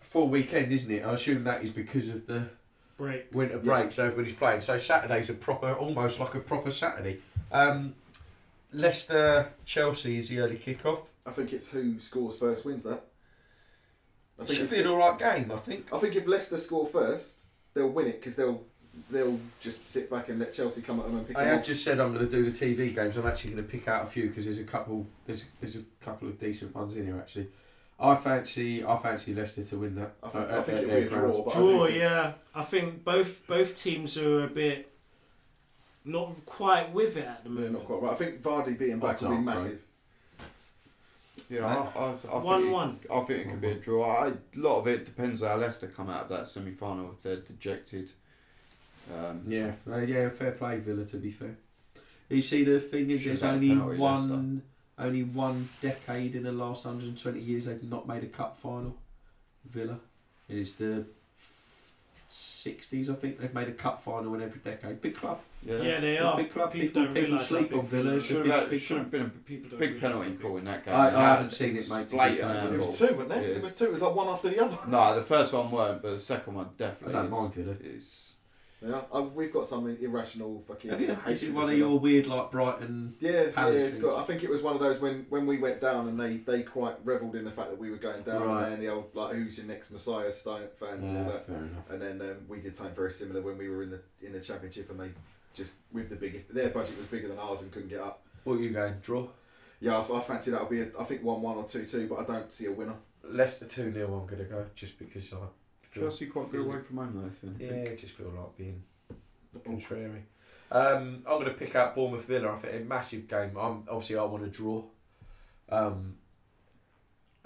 A: full weekend, isn't it? I assume that is because of the
B: Break.
A: winter
D: Yes.
A: break, so everybody's playing. So Saturday's a proper, almost like a proper Saturday. Um, Leicester Chelsea is the early kick-off.
D: I think it's who scores first wins that. I
A: It
D: think,
A: should be an all right game, I think.
D: I think if Leicester score first, they'll win it because they'll they'll just sit back and let Chelsea come at them and pick up.
A: I
D: them
A: had
D: off.
A: just said I'm going to do the TV games. I'm actually going to pick out a few because there's a couple. There's there's a couple of decent ones in here actually. I fancy I fancy Leicester to win that.
D: I think,
A: uh,
D: I think it'll be a draw.
A: ground.
D: But I
B: Draw,
D: do think-
B: yeah. I think both both teams are a bit not quite with it at the
D: Yeah,
B: moment.
D: not quite right. I think Vardy being back will be
A: aren't
D: massive.
C: Yeah, I, I, I think
B: One
C: it-
B: one.
C: I think it could be a draw. I, a lot of it depends how Leicester come out of that semi final if they're dejected. Um,
A: Yeah, uh, yeah, fair play, Villa. To be fair, you see the thing is, there's only
C: penalty,
A: one, only one decade in the last 120 years they've not made a cup final. Villa, it is the 60s, I think they've made a cup final in every decade. Big club,
C: yeah.
B: Yeah, they
A: Big
B: are.
A: big club.
B: People
A: People,
B: don't
A: people
B: realise
A: sleep on
B: big
A: Villa.
B: Villa
A: It's a
C: Should
A: big,
C: have,
A: big
C: should
A: club.
C: have been a
B: People don't
C: big penalty call in that game.
A: I- I
C: That
A: haven't seen it, mate, to
C: blatant.
D: It was two, wasn't there?
C: Yeah.
D: It was two. It was like one after the other.
C: No, the first one weren't, but the second one definitely.
A: I
C: definitely.
A: don't
C: is,
A: mind Villa.
C: is-
D: Yeah, uh, we've got some irrational fucking.
A: Have you? Is it one of your weird like Brighton?
D: Yeah, yeah, it's got. I think it was one of those when, when we went down and they, they quite revelled in the fact that we were going down
A: Right.
D: and the old like who's your next Messiah style fans and all that. And then um, we did something very similar when we were in the in the championship and they just with the biggest their budget was bigger than ours and couldn't get up.
A: What are you going? Draw.
D: Yeah, I, I fancy that'll be a, I think one one or two two, but I don't see a winner.
A: Leicester two 0 I'm going to go just because I.
C: Chelsea quite good away from home though. I think.
A: Yeah, I just feel like being contrary. Um, I'm going to pick out Bournemouth Villa. I think a massive game. I'm obviously I want to draw. Um,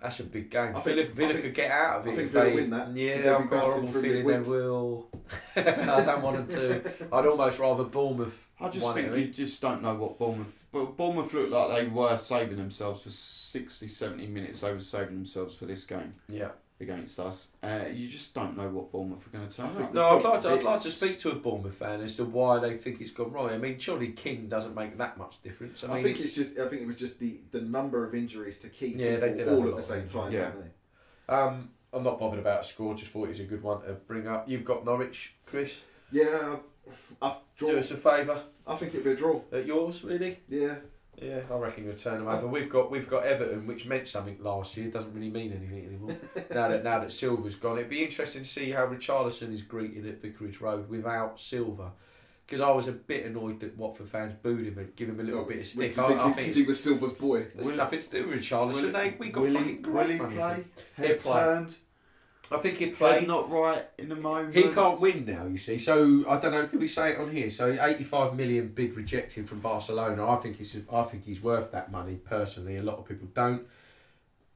A: That's a big game.
D: I think-
A: Villa, Villa
D: I think-
A: could get out of it.
D: I think
A: if
D: Villa
A: they,
D: win that.
A: Yeah, I've got a horrible feeling they will. I don't want them to. I'd almost rather Bournemouth.
C: I just think you just don't know what Bournemouth. But Bournemouth looked like they were saving themselves for 60, 70 minutes. They were saving themselves for this game
A: Yeah.
C: Against us. Uh, you just don't know what Bournemouth are going to turn
D: I think
C: up.
A: No, I'd like to. I'd like to speak to a Bournemouth fan as to why they think it's gone wrong. I mean, surely King doesn't make that much difference. I,
D: I, think it's, just. I think it was just the, the number of injuries to keep
A: Yeah, they did a
D: all
A: lot
D: at the
A: of
D: same
A: injuries.
D: time.
C: Yeah.
D: haven't they?
A: Um, I'm not bothered about a score. Just thought it was a good one to bring up. You've got Norwich, Chris.
D: Yeah, I've
A: Do us a favour
D: I think it'd be a draw.
A: at yours, really.
D: Yeah,
A: Yeah, I reckon you'll turn them oh. over. We've got we've got Everton, which meant something last year. Doesn't really mean anything anymore. now that now that Silva's gone, it'd be interesting to see how Richarlison is greeted at Vicarage Road without Silva. Because I was a bit annoyed that Watford fans booed him and give him a little bit of stick. I, I think
D: because he was Silva's boy.
A: there's nothing to do with Richarlison.
C: Will-
A: They, we got
C: will he,
A: fucking
C: will he play?
A: Play.
C: turned.
A: I think
C: he
A: played
C: not right in the moment.
A: He can't win now, you see. So I don't know. Did we say it on here? So 85 million bid rejected from Barcelona. I think he's I think he's worth that money personally. A lot of people don't.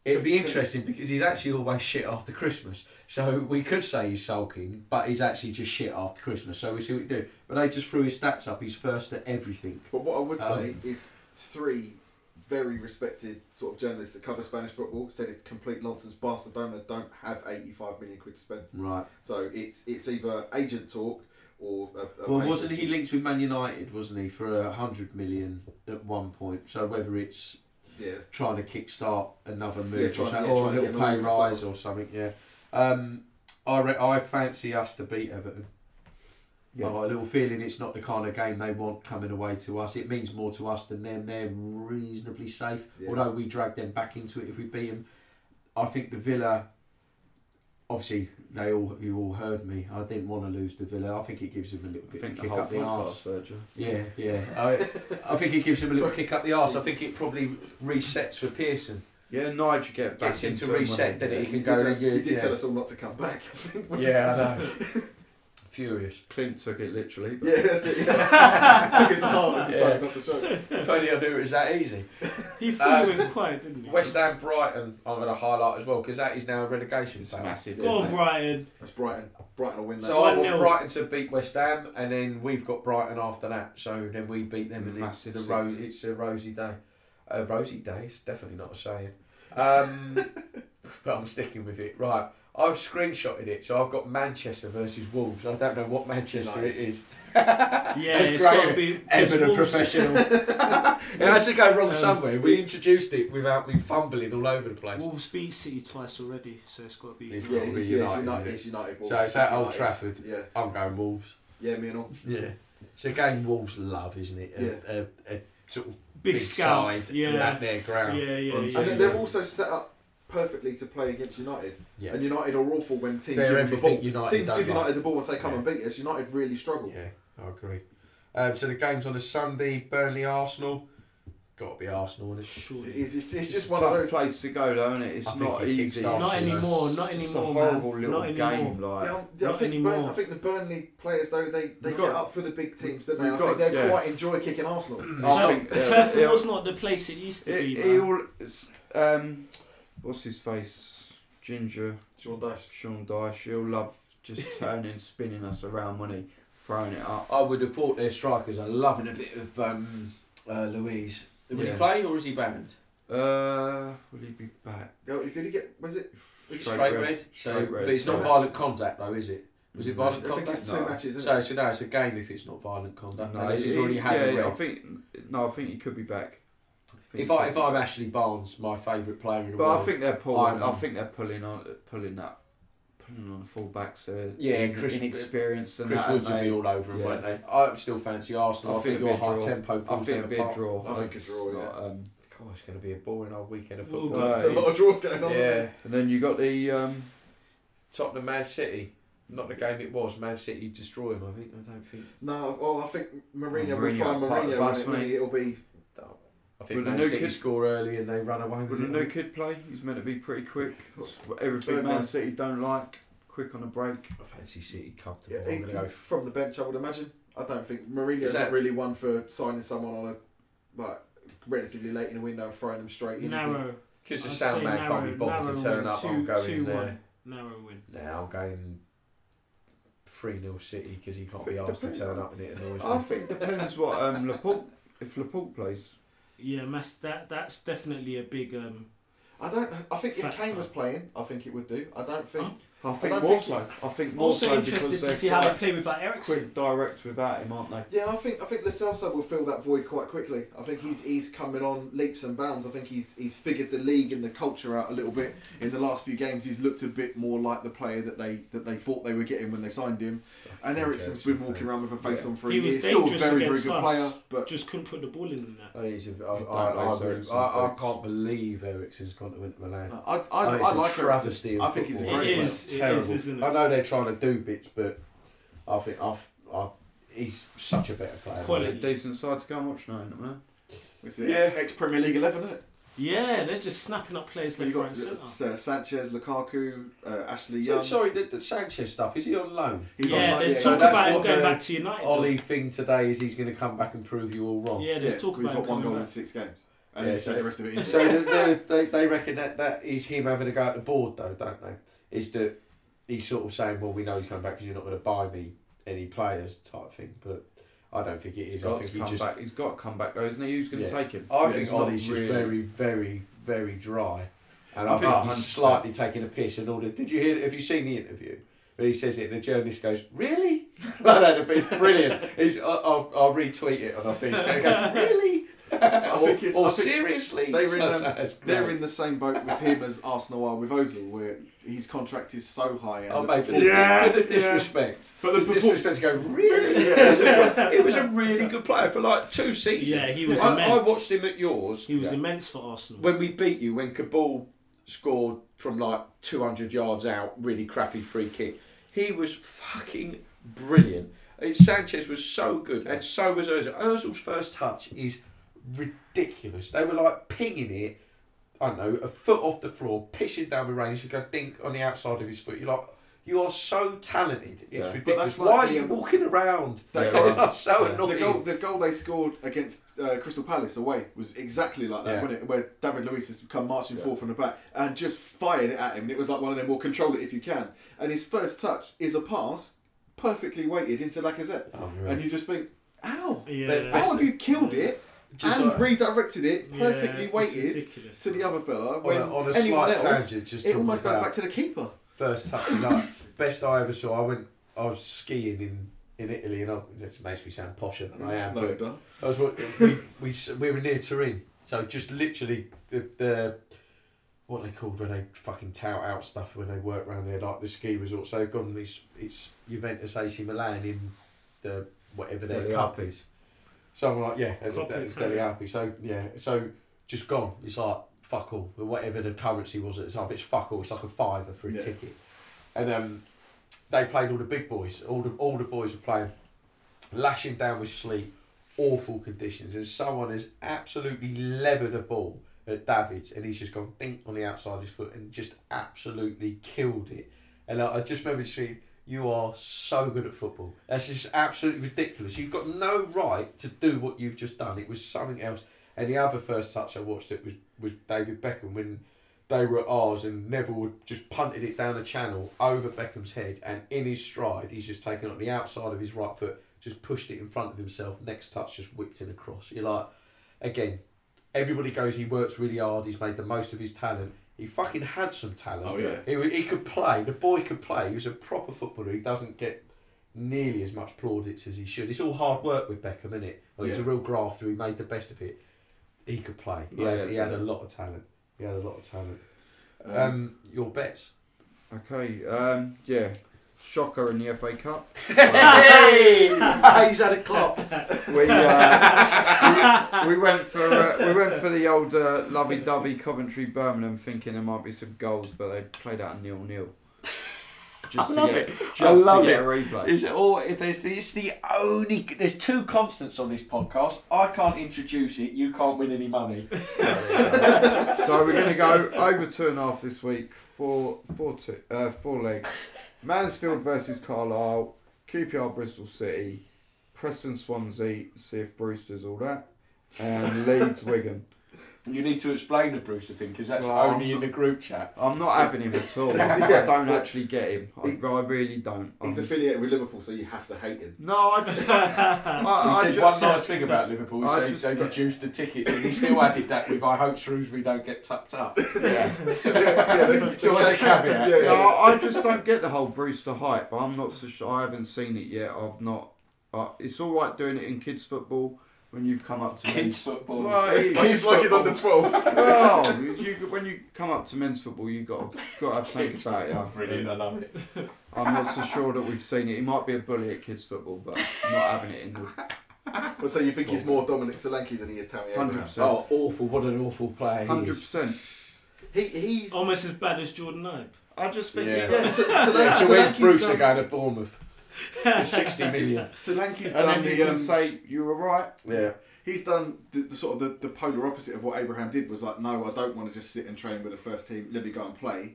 A: It'd be interesting because he's actually always shit after Christmas. So we could say he's sulking, but he's actually just shit after Christmas. So we see what we do. But they just threw his stats up. He's first at everything.
D: But what I would
A: Um,
D: say is three very respected sort of journalist that cover Spanish football said it's complete nonsense. Barcelona don't have 85 million quid to spend.
A: Right.
D: So it's it's either agent talk or. A, a
A: Well, wasn't he linked with Man United? Wasn't he for a hundred million at one point? So whether it's
D: Yeah.
A: trying to kick-start another
D: Yeah,
A: move
D: trying-
A: or,
D: yeah,
A: or a little pay rise or something. Yeah, um, I re- I fancy us to beat Everton.
C: Yeah.
A: I've got a little feeling it's not the kind of game they want coming away to us. It means more to us than them. They're reasonably safe,
D: Yeah.
A: although we drag them back into it if we beat them. I think the Villa. Obviously, they all you all heard me. I didn't want to lose the Villa. I think it gives them a little bit of a kick up the arse. Yeah, yeah. I, I think it gives him a little kick up the arse. I think it probably resets for Pearson.
C: Yeah, Nigel get back
A: Gets him to
C: into it,
A: reset, then
C: he?
A: he can
D: did,
A: go
D: uh,
A: to you.
D: you did
A: yeah.
D: tell us all not to come back. I think.
A: Yeah, I know. Furious.
C: Clint took it literally. But
D: Yeah, that's it. Yeah. Took it to heart and decided
A: Yeah.
D: not to show. it.
A: If only I knew it was that easy.
B: He fully
A: Um,
B: went quiet, didn't he?
A: West Ham Brighton, I'm going to highlight as well because that is now a relegation
C: it's
A: battle.
C: massive.
B: Go on. Brighton.
D: That's Brighton. Brighton will win that.
A: So I want
B: 1-0.
A: Brighton to beat West Ham, and then we've got Brighton after that. So then we beat them, and it's
C: Massive
A: the ro- it's a rosy day. A rosy day is definitely not a saying. Um, but I'm sticking with it. Right, I've screenshotted it, so I've got Manchester versus Wolves. I don't know what Manchester
D: United.
A: it is.
B: Yeah,
A: That's
B: it's
A: great.
B: got to be.
A: Evan, a professional. it had to go wrong
B: Um,
A: somewhere. We introduced it without me fumbling all over the place.
B: Wolves beat City twice already, so it's got to be.
A: It's
D: Yeah,
A: gotta be
D: it's, yeah, it's
A: United,
D: United.
A: isn't it?
D: It's United. Wolves.
A: So it's at Old Trafford.
D: Yeah,
A: I'm going Wolves.
D: yeah, me and all.
A: Yeah. It's a game Wolves love, isn't it? A,
D: Yeah.
A: a, a sort of
B: Big,
A: big,
B: scout.
A: side
B: yeah.
A: and at their ground.
B: yeah, yeah, yeah.
D: And
C: Yeah.
D: they're also set up perfectly to play against United.
A: Yeah.
D: And United are awful when teams
A: They're
D: give them the ball.
A: United
D: teams give United
A: like.
D: the ball and say, "Come
A: Yeah.
D: and beat us." United really struggle.
A: Yeah, I agree. Um, so the game's on a Sunday. Burnley, Arsenal. Got to be Arsenal, isn't it?
B: Surely.
D: It is. It's, it's
C: It's
D: just
C: a
D: one of those.
C: place to go, though, isn't it? It's not easy.
B: Not
A: you know.
B: anymore. Not
C: It's just
B: anymore,
C: a horrible
B: man.
C: little
B: Not anymore.
C: Like,
D: Yeah, I
B: Not
D: think
B: anymore.
D: Burn, I think the Burnley players though they, they
C: We've
D: get
C: got-
D: up for the big teams, don't they?
C: we've
D: I think they
C: yeah.
D: quite enjoy kicking Arsenal.
C: I
B: Turf,
C: think,
B: Turf
C: yeah.
B: Moor's not the place it used to
C: it,
B: be,
C: it
B: man.
C: all, um, what's his face? Ginger,
D: Sean Dyche.
C: Sean Dyche. He'll love just turning, spinning us around when he throwing it up.
A: I would have thought their strikers are loving a bit of um, uh, Luiz. Will he play or is he banned?
C: Uh, will he be back?
D: Oh, did he get? Was it?
A: Straight,
C: Straight
A: red.
C: red.
A: So,
C: Straight red.
A: But it's not
D: Straight
A: violent contact though, is it? Was it
C: Mm.
A: violent
D: I think
A: contact?
D: it's two
C: No.
D: matches. Isn't
A: So,
D: it?
A: so no, it's a game if it's not violent conduct.
C: No,
A: unless he's
C: he-
A: already had
C: yeah,
A: a red.
C: I think no, I think he could be back. Think
A: if I if I'm. Ashley Barnes, my favourite player in the world.
C: but
A: world.
C: I think they're pulling.
A: I'm-
C: I think they're pulling on pulling that pulling on the fullbacks. They're
A: Yeah,
C: in-
A: Chris-
C: inexperienced and
A: Chris
C: that,
A: Woods
C: and
A: would be
C: they-
A: all over him,
C: yeah.
A: won't they? I still fancy Arsenal. I,
C: I
A: think,
C: think
A: your
C: it'd a
A: high tempo
C: I think
A: them
C: it'd be a draw.
D: I think it's a draw,
C: It's
D: yeah.
C: not, um,
A: God, it's going to be a boring old weekend of football.
B: God.
C: Uh,
D: There's a lot of draws going on.
A: yeah,
D: Yeah.
C: and then you got the um,
A: Tottenham Man City. Not the game it was. Man City destroy him. I think. I don't think.
D: No, well, I think Mourinho will
C: Mourinho,
D: try
C: part of the
D: Mourinho.
C: bus,
D: and it'll be.
A: I think
C: Will the
A: Man
C: new
A: City
C: kid-
A: score early and they run away
C: Will
A: with
C: the
A: it.
C: new kid play? He's meant to be pretty quick. Everything
D: Third
C: Man
D: man.
C: City don't like. Quick on a break.
A: I fancy City comfortable.
D: Yeah,
A: I'm
D: he-
A: go.
D: from the bench, I would imagine. I don't think Mourinho's
A: Is that-
D: not really one for signing someone on a like relatively late in the window and throwing them straight in.
B: Narrow.
A: Because the sound
B: say
A: man can't be bothered to turn
B: win,
A: up.
B: two-
A: I'm going
B: two
A: there.
B: one. Narrow win.
A: Now I'm going 3 0 City because he can't be asked to turn up and it annoys
C: I think it depends what um, Laporte, if Laporte plays.
B: Yeah, mas- that that's definitely a big. Um,
D: I don't. I think if Kane was playing, I think it would do. I don't think.
B: Huh?
C: I think
D: don't
C: more
D: think-
C: so. I think more
B: also
C: so
B: interested
C: because
B: to
C: they're
B: see how they
C: quite
B: play without Eriksen.
C: quick direct without him, aren't they?
D: Yeah, I think I think Lo Celso will fill that void quite quickly. I think he's he's coming on leaps and bounds. I think he's he's figured the league and the culture out a little bit in the last few games. He's looked a bit more like the player that they that they thought they were getting when they signed him. And Eriksen's been walking around with a face
C: Yeah.
D: on for a
B: He was
D: year. Still a very very good
B: us.
D: player, but
B: Just couldn't put the ball in in that.
A: I, think he's a, I,
C: don't
A: I, I,
C: like
A: really-
C: Eriksen's
A: I, I can't believe Eriksen's gone to Inter Milan.
D: I I,
A: Oh,
D: I,
A: it's
D: I
A: a
D: like
A: travesty
D: Eriksen.
A: of
D: I think he's a great
B: It
D: player.
B: is. It
A: terrible.
B: it?
A: I know they're trying to do bits, but I think I've, I, he's such a better player.
B: Quite
C: A decent side to go and watch now, isn't it, man? Yeah.
D: ex Premier League eleven, isn't it?
B: Yeah, they're just snapping up players
D: You
B: left,
D: got
B: right, and centre.
D: uh, Sanchez, Lukaku, uh, Ashley
A: So,
D: Young.
A: sorry, the, the Sanchez stuff, is he on loan?
D: He's on
B: Yeah,
D: like-
B: there's
D: yeah,
B: talk
A: so
B: about him going back to United.
A: Ole thing today is he's going to come back and prove you all wrong.
B: Yeah, there's
D: yeah,
B: talk
D: he's
B: about him
D: got one
B: coming
D: goal in six games, and
A: Yeah,
D: he's
A: so-
D: the rest of it injured.
A: So the, the, they, they reckon that that is him having to go at the board, though, don't they? Is that he's sort of saying, well, we know he's coming back because you're not going to buy me any players type thing. But I don't think it
C: He's
A: is. I
C: got
A: think
C: to
A: he
C: come
A: just.
C: back. He's got to come back though, isn't he? Who's going to
A: Yeah.
C: take him?
A: I
C: Yeah,
A: think
C: he's not
A: Ole's just very, very, very dry, and
D: I
A: I,
D: think-
A: think he's
C: 100%.
A: slightly taking a piss. And all the, did you hear? Have you seen the interview? Where he says it, and the journalist goes, "Really?" like that'd be brilliant. He's, I'll, I'll, I'll retweet it on our Facebook. He goes, "Really?"
D: I think it's-
A: or
D: I think
A: seriously?
D: they were in,
A: So
D: um,
A: that's
D: They're in the same boat with him as Arsenal are with Ozil, where his contract is so high. And
A: Oh,
D: the
A: mate, but
D: perform-
B: Yeah,
A: the, the disrespect.
D: But
A: the,
D: the
A: disrespect to go, really?
D: Yeah.
A: He was a really good player for like two seasons.
B: Yeah, he was
A: I, I watched him at yours
B: He was
D: Yeah.
B: immense for Arsenal.
A: when we beat you, when Kaboul scored from like 200 yards out, really crappy free kick. He was fucking brilliant. Sanchez was so good, and so was Ozil. Ozil's first touch is ridiculous. They were like pinging it, I don't know, a foot off the floor, pissing down the range. You go think on the outside of his foot. You're like, you are so talented. It's
C: Yeah. But
A: ridiculous.
D: that's like
A: Why are you
D: um,
A: walking around?
D: that
C: Yeah,
D: goal-
A: They are so
C: Yeah.
D: The goal, the goal they scored against uh, Crystal Palace away was exactly like that,
A: Yeah.
D: wasn't it? Where David Luiz has come marching
A: Yeah.
D: forward from the back and just fired it at him. And it was like one of them, well, control it if you can. And his first touch is a pass, perfectly weighted into Lacazette.
A: Oh,
D: And you just think, ow,
B: yeah,
D: how have you killed it
A: Just
D: and
A: like-
D: redirected it, perfectly
B: it's
D: weighted to the other fella?
A: on
D: When
A: a, on a
D: anyone
A: slight
D: else,
A: tangent, just
D: it almost goes back to the keeper.
A: first touch of life. Best I ever saw. I went. I was skiing in, in Italy, and I, it makes me sound posher than I am.
D: No,
A: but
D: it don't.
A: I was wa- we, we we were near Turin, so just literally the the what they called when they fucking tout out stuff when they work around there like the ski resort. So they've gone this it's Juventus AC Milan in the whatever their
C: Delle
A: cup
C: Alpi.
A: is. So I'm like, yeah,
B: Coppa
A: it's
B: Italia.
A: Delle Alpi. So yeah, so just gone. It's like fuck all. Whatever the currency was at the time, it's fuck all. It's like a fiver for a
D: Yeah.
A: ticket. And um, they played all the big boys. All the all the boys were playing, lashing down with sleep, awful conditions, and someone has absolutely levered a ball at Davids, and he's just gone think on the outside of his foot and just absolutely killed it. And I, I just remember just thinking, you are so good at football. That's just absolutely ridiculous. You've got no right to do what you've just done. It was something else. And the other first touch I watched it was was David Beckham when they were at ours and Neville would just punted it down the channel over Beckham's head and in his stride he's just taken on the outside of his right foot, just pushed it in front of himself. Next touch just whipped it across. You're like, again, everybody goes he works really hard. He's made the most of his talent. He fucking had some talent.
D: Oh, yeah.
A: He, he could play. The boy could play. He was a proper footballer. He doesn't get nearly as much plaudits as he should. It's all hard work with Beckham, isn't it? Well, he's a real grafter. He made the best of it. He could play. He,
C: Oh,
A: had,
C: yeah,
A: he had a lot of talent. He had a lot of talent.
D: Um,
A: Um, your bets?
C: Okay, um, yeah. Shocker in the FA Cup.
A: hey! He's had a clock.
C: We, uh, we, we went for uh, we went for the old uh, lovey-dovey Coventry Birmingham, thinking there might be some goals, but they played out a nil nil. Just
A: I
C: to
A: love
C: get,
A: it.
C: just
A: I love
C: to get
A: it.
C: a replay.
A: Is it all? It's the only. There's two constants on this podcast. I can't introduce it. You can't win any money.
C: so we're going to go over two and a half this week. Four, four, two, uh, four legs. Mansfield versus Carlisle. QPR Bristol City. Preston Swansea. See if Brewster's all that. And Leeds Wigan.
A: You need to explain the Brewster thing because that's
C: Well,
A: only
C: I'm
A: in the group chat.
C: I'm not having him at all. I, I don't actually get him. I, I really don't.
D: He's
C: I'm-
D: affiliated with Liverpool, so you have to hate him.
C: no, I just. I,
A: he
C: I
A: said
C: ju-
A: one nice thing about Liverpool. He
C: I
A: said
C: just
A: they
C: don't-
A: reduced the tickets, and he still added that with "I hope Shrewsbury don't get tucked up."
C: Yeah.
A: so as a caveat,
D: Yeah,
C: No,
D: yeah.
C: I just don't get the whole Brewster hype. I'm not so sure. I haven't seen it yet. I've not. Uh, it's all right doing it in kids football when you've come up to
A: kids
C: men's.
A: football.
C: Well, it-
D: Like he's like he's under 12.
C: well, you, when you come up to men's football, you got got to have something about it.
A: Brilliant, I love it.
C: I'm not so sure that we've seen it. He might be a bully at kids football, but not having it in the
D: Well, so you think he's more Dominic Solanke than he is Tammy
C: hundred
D: Abraham?
C: percent.
A: Oh, awful! What an awful player. he
C: Hundred
A: is.
C: percent.
D: He, he's...
B: Almost as bad as Jordan Knipe.
C: I just think
A: Yeah.
C: yeah.
D: So,
A: Yeah,
D: Solanke,
A: so where's
D: Solanke's
A: Brewster
D: done,
A: going to Bournemouth? For Sixty million.
D: Solanke's
C: and
D: done
C: then you
D: the...
C: can
D: Um,
C: say you were right.
A: Yeah.
D: he's done the, the sort of the, the polar opposite of what Abraham did was like, no, I don't want to just sit and train with the first team. Let me go and play.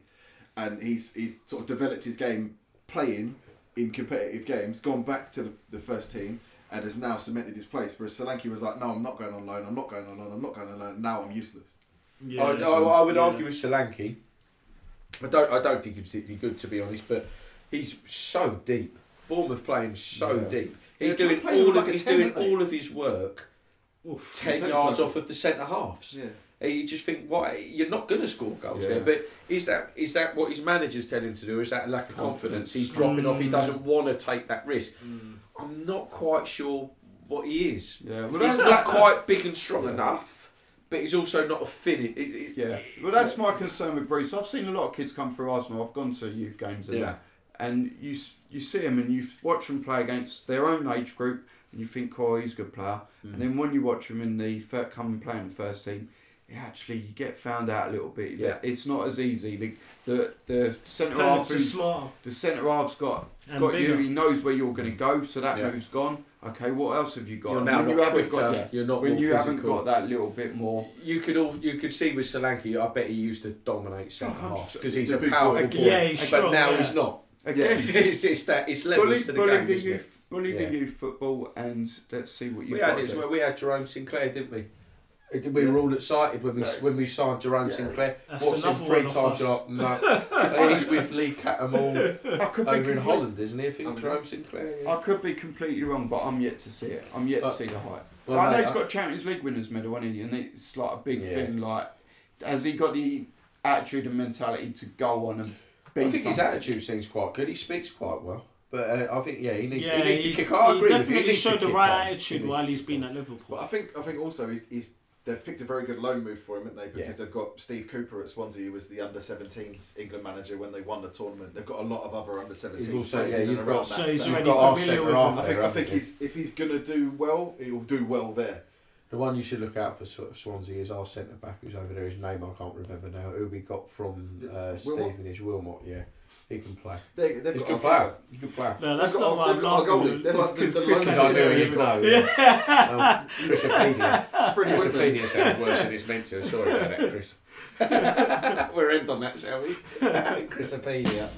D: And he's he's sort of developed his game playing in competitive games, gone back to the, the first team, and has now cemented his place. Whereas Solanke was like, no, I'm not going on loan. I'm not going on loan. I'm not going on loan. Now I'm useless.
B: Yeah,
A: I, I, I would
B: yeah.
A: argue with Solanke. I don't. I don't think he's particularly good, to be honest. But he's so deep. Bournemouth play him so
C: Yeah.
A: deep. He's
D: Yeah,
A: doing all of.
D: a
A: He's
D: 10,
A: doing all of his work
B: Oof.
A: ten yards
D: circle.
A: off of the centre halves.
D: Yeah.
A: And you just think, why you're not going to score goals
C: Yeah.
A: there? But is that is that what his managers tell him to do? Is that a lack of confidence?
C: Confidence.
A: He's dropping off. He
B: Mm.
A: doesn't want to take that risk.
B: Mm.
A: I'm not quite sure what he is.
C: Yeah, well,
A: He's not quite big and strong
C: Yeah.
A: enough, but he's also not a finish.
C: Yeah, well, that's my concern with Bruce. I've seen a lot of kids come through Arsenal. I've gone to youth games and
A: Yeah.
C: that, and you you see them and you watch them play against their own age group, and you think, oh, he's a good player.
A: Mm.
C: And then when you watch them in the fir- come and play in the first team, you actually you get found out a little bit.
A: Yeah.
C: it's not as easy. The the, the centre half,
B: Penalties are
C: who's-
B: smart
C: the centre half's got
B: and
C: got
B: bigger.
C: you. He knows where you're going to go, so that
A: Yeah.
C: move's gone. Okay, what else have you got?
A: You're now
C: when you
A: not
C: haven't
A: quicker.
C: got yeah,
A: You're not
C: when you
A: physical.
C: haven't got that little bit more.
A: You could all you could see with Solanke. I bet he used to dominate centre
C: Oh,
A: halves because he's
D: he's
A: a
D: a
A: powerful
C: boy.
A: boy.
B: Yeah, he's
A: but
B: strong,
A: now
B: yeah.
A: he's not.
C: Again,
A: it's, it's that it's levels
C: bully,
A: to the
C: bully
A: game.
C: the
A: isn't it?
C: youth, bully
A: Yeah.
C: the youth football, and let's see what you
A: We
C: got.
A: had it as well. We had Jerome Sinclair, didn't we? We were all excited when we
C: Yeah.
A: when we signed Jerome
C: Yeah.
A: Sinclair.
B: That's
A: What's him three times?
B: us.
A: You're like, no, he's with Lee Catamall
C: I could be
A: over in Holland, isn't he? I think
D: is
A: Jerome Sinclair.
C: I could be completely wrong, but I'm yet to see it. I'm yet
A: Uh,
C: to see the hype.
A: well,
C: I know
A: mate,
C: he's
A: I-
C: got Champions League winners medal, hasn't he? And it's like a big
A: Yeah.
C: thing. Like, has he got the attitude and mentality to go on and be?
A: I think his attitude seems quite good. He speaks quite well. But uh, I think yeah, he needs,
B: Yeah,
A: he needs to kick on. I
B: he
A: agree with you.
B: definitely
A: He
B: showed the right
A: on.
B: Attitude
A: needs
B: while he's been
A: on.
B: at Liverpool.
D: But I think I think also he's, he's they've picked a very good loan move for him, haven't they? Because
A: Yeah.
D: they've got Steve Cooper at Swansea, who was the under 17s England manager when they won the tournament. They've got a lot of other under 17s
A: You've also-
D: players
A: yeah,
D: in and
A: you've got-
D: around
B: So he's
D: So
B: already familiar with
A: half
B: him.
D: I think I think he's if he's gonna do well, he'll do well there.
A: The one you should look out for sort of Swansea is our centre back who's over there. His name I can't remember now. Who we got from
D: Is it
A: uh, Stevenage Wilmot. Yeah, he can play.
D: They, they've
A: He's a
D: got
A: good player. He's a good player.
B: No, that's not what I'm
D: they've got a
B: laughing
D: goalie. They're like the-
B: It's Chris
D: London
A: I
B: has
A: knew
B: to
A: you'd know.
B: it.
A: Yeah. Um, Chrisopedia.
D: Freddie Woodman.
A: Chrisopedia sounds worse than it's meant to. Sorry about that, Chris. We'll end on that, shall we? Chrisopedia.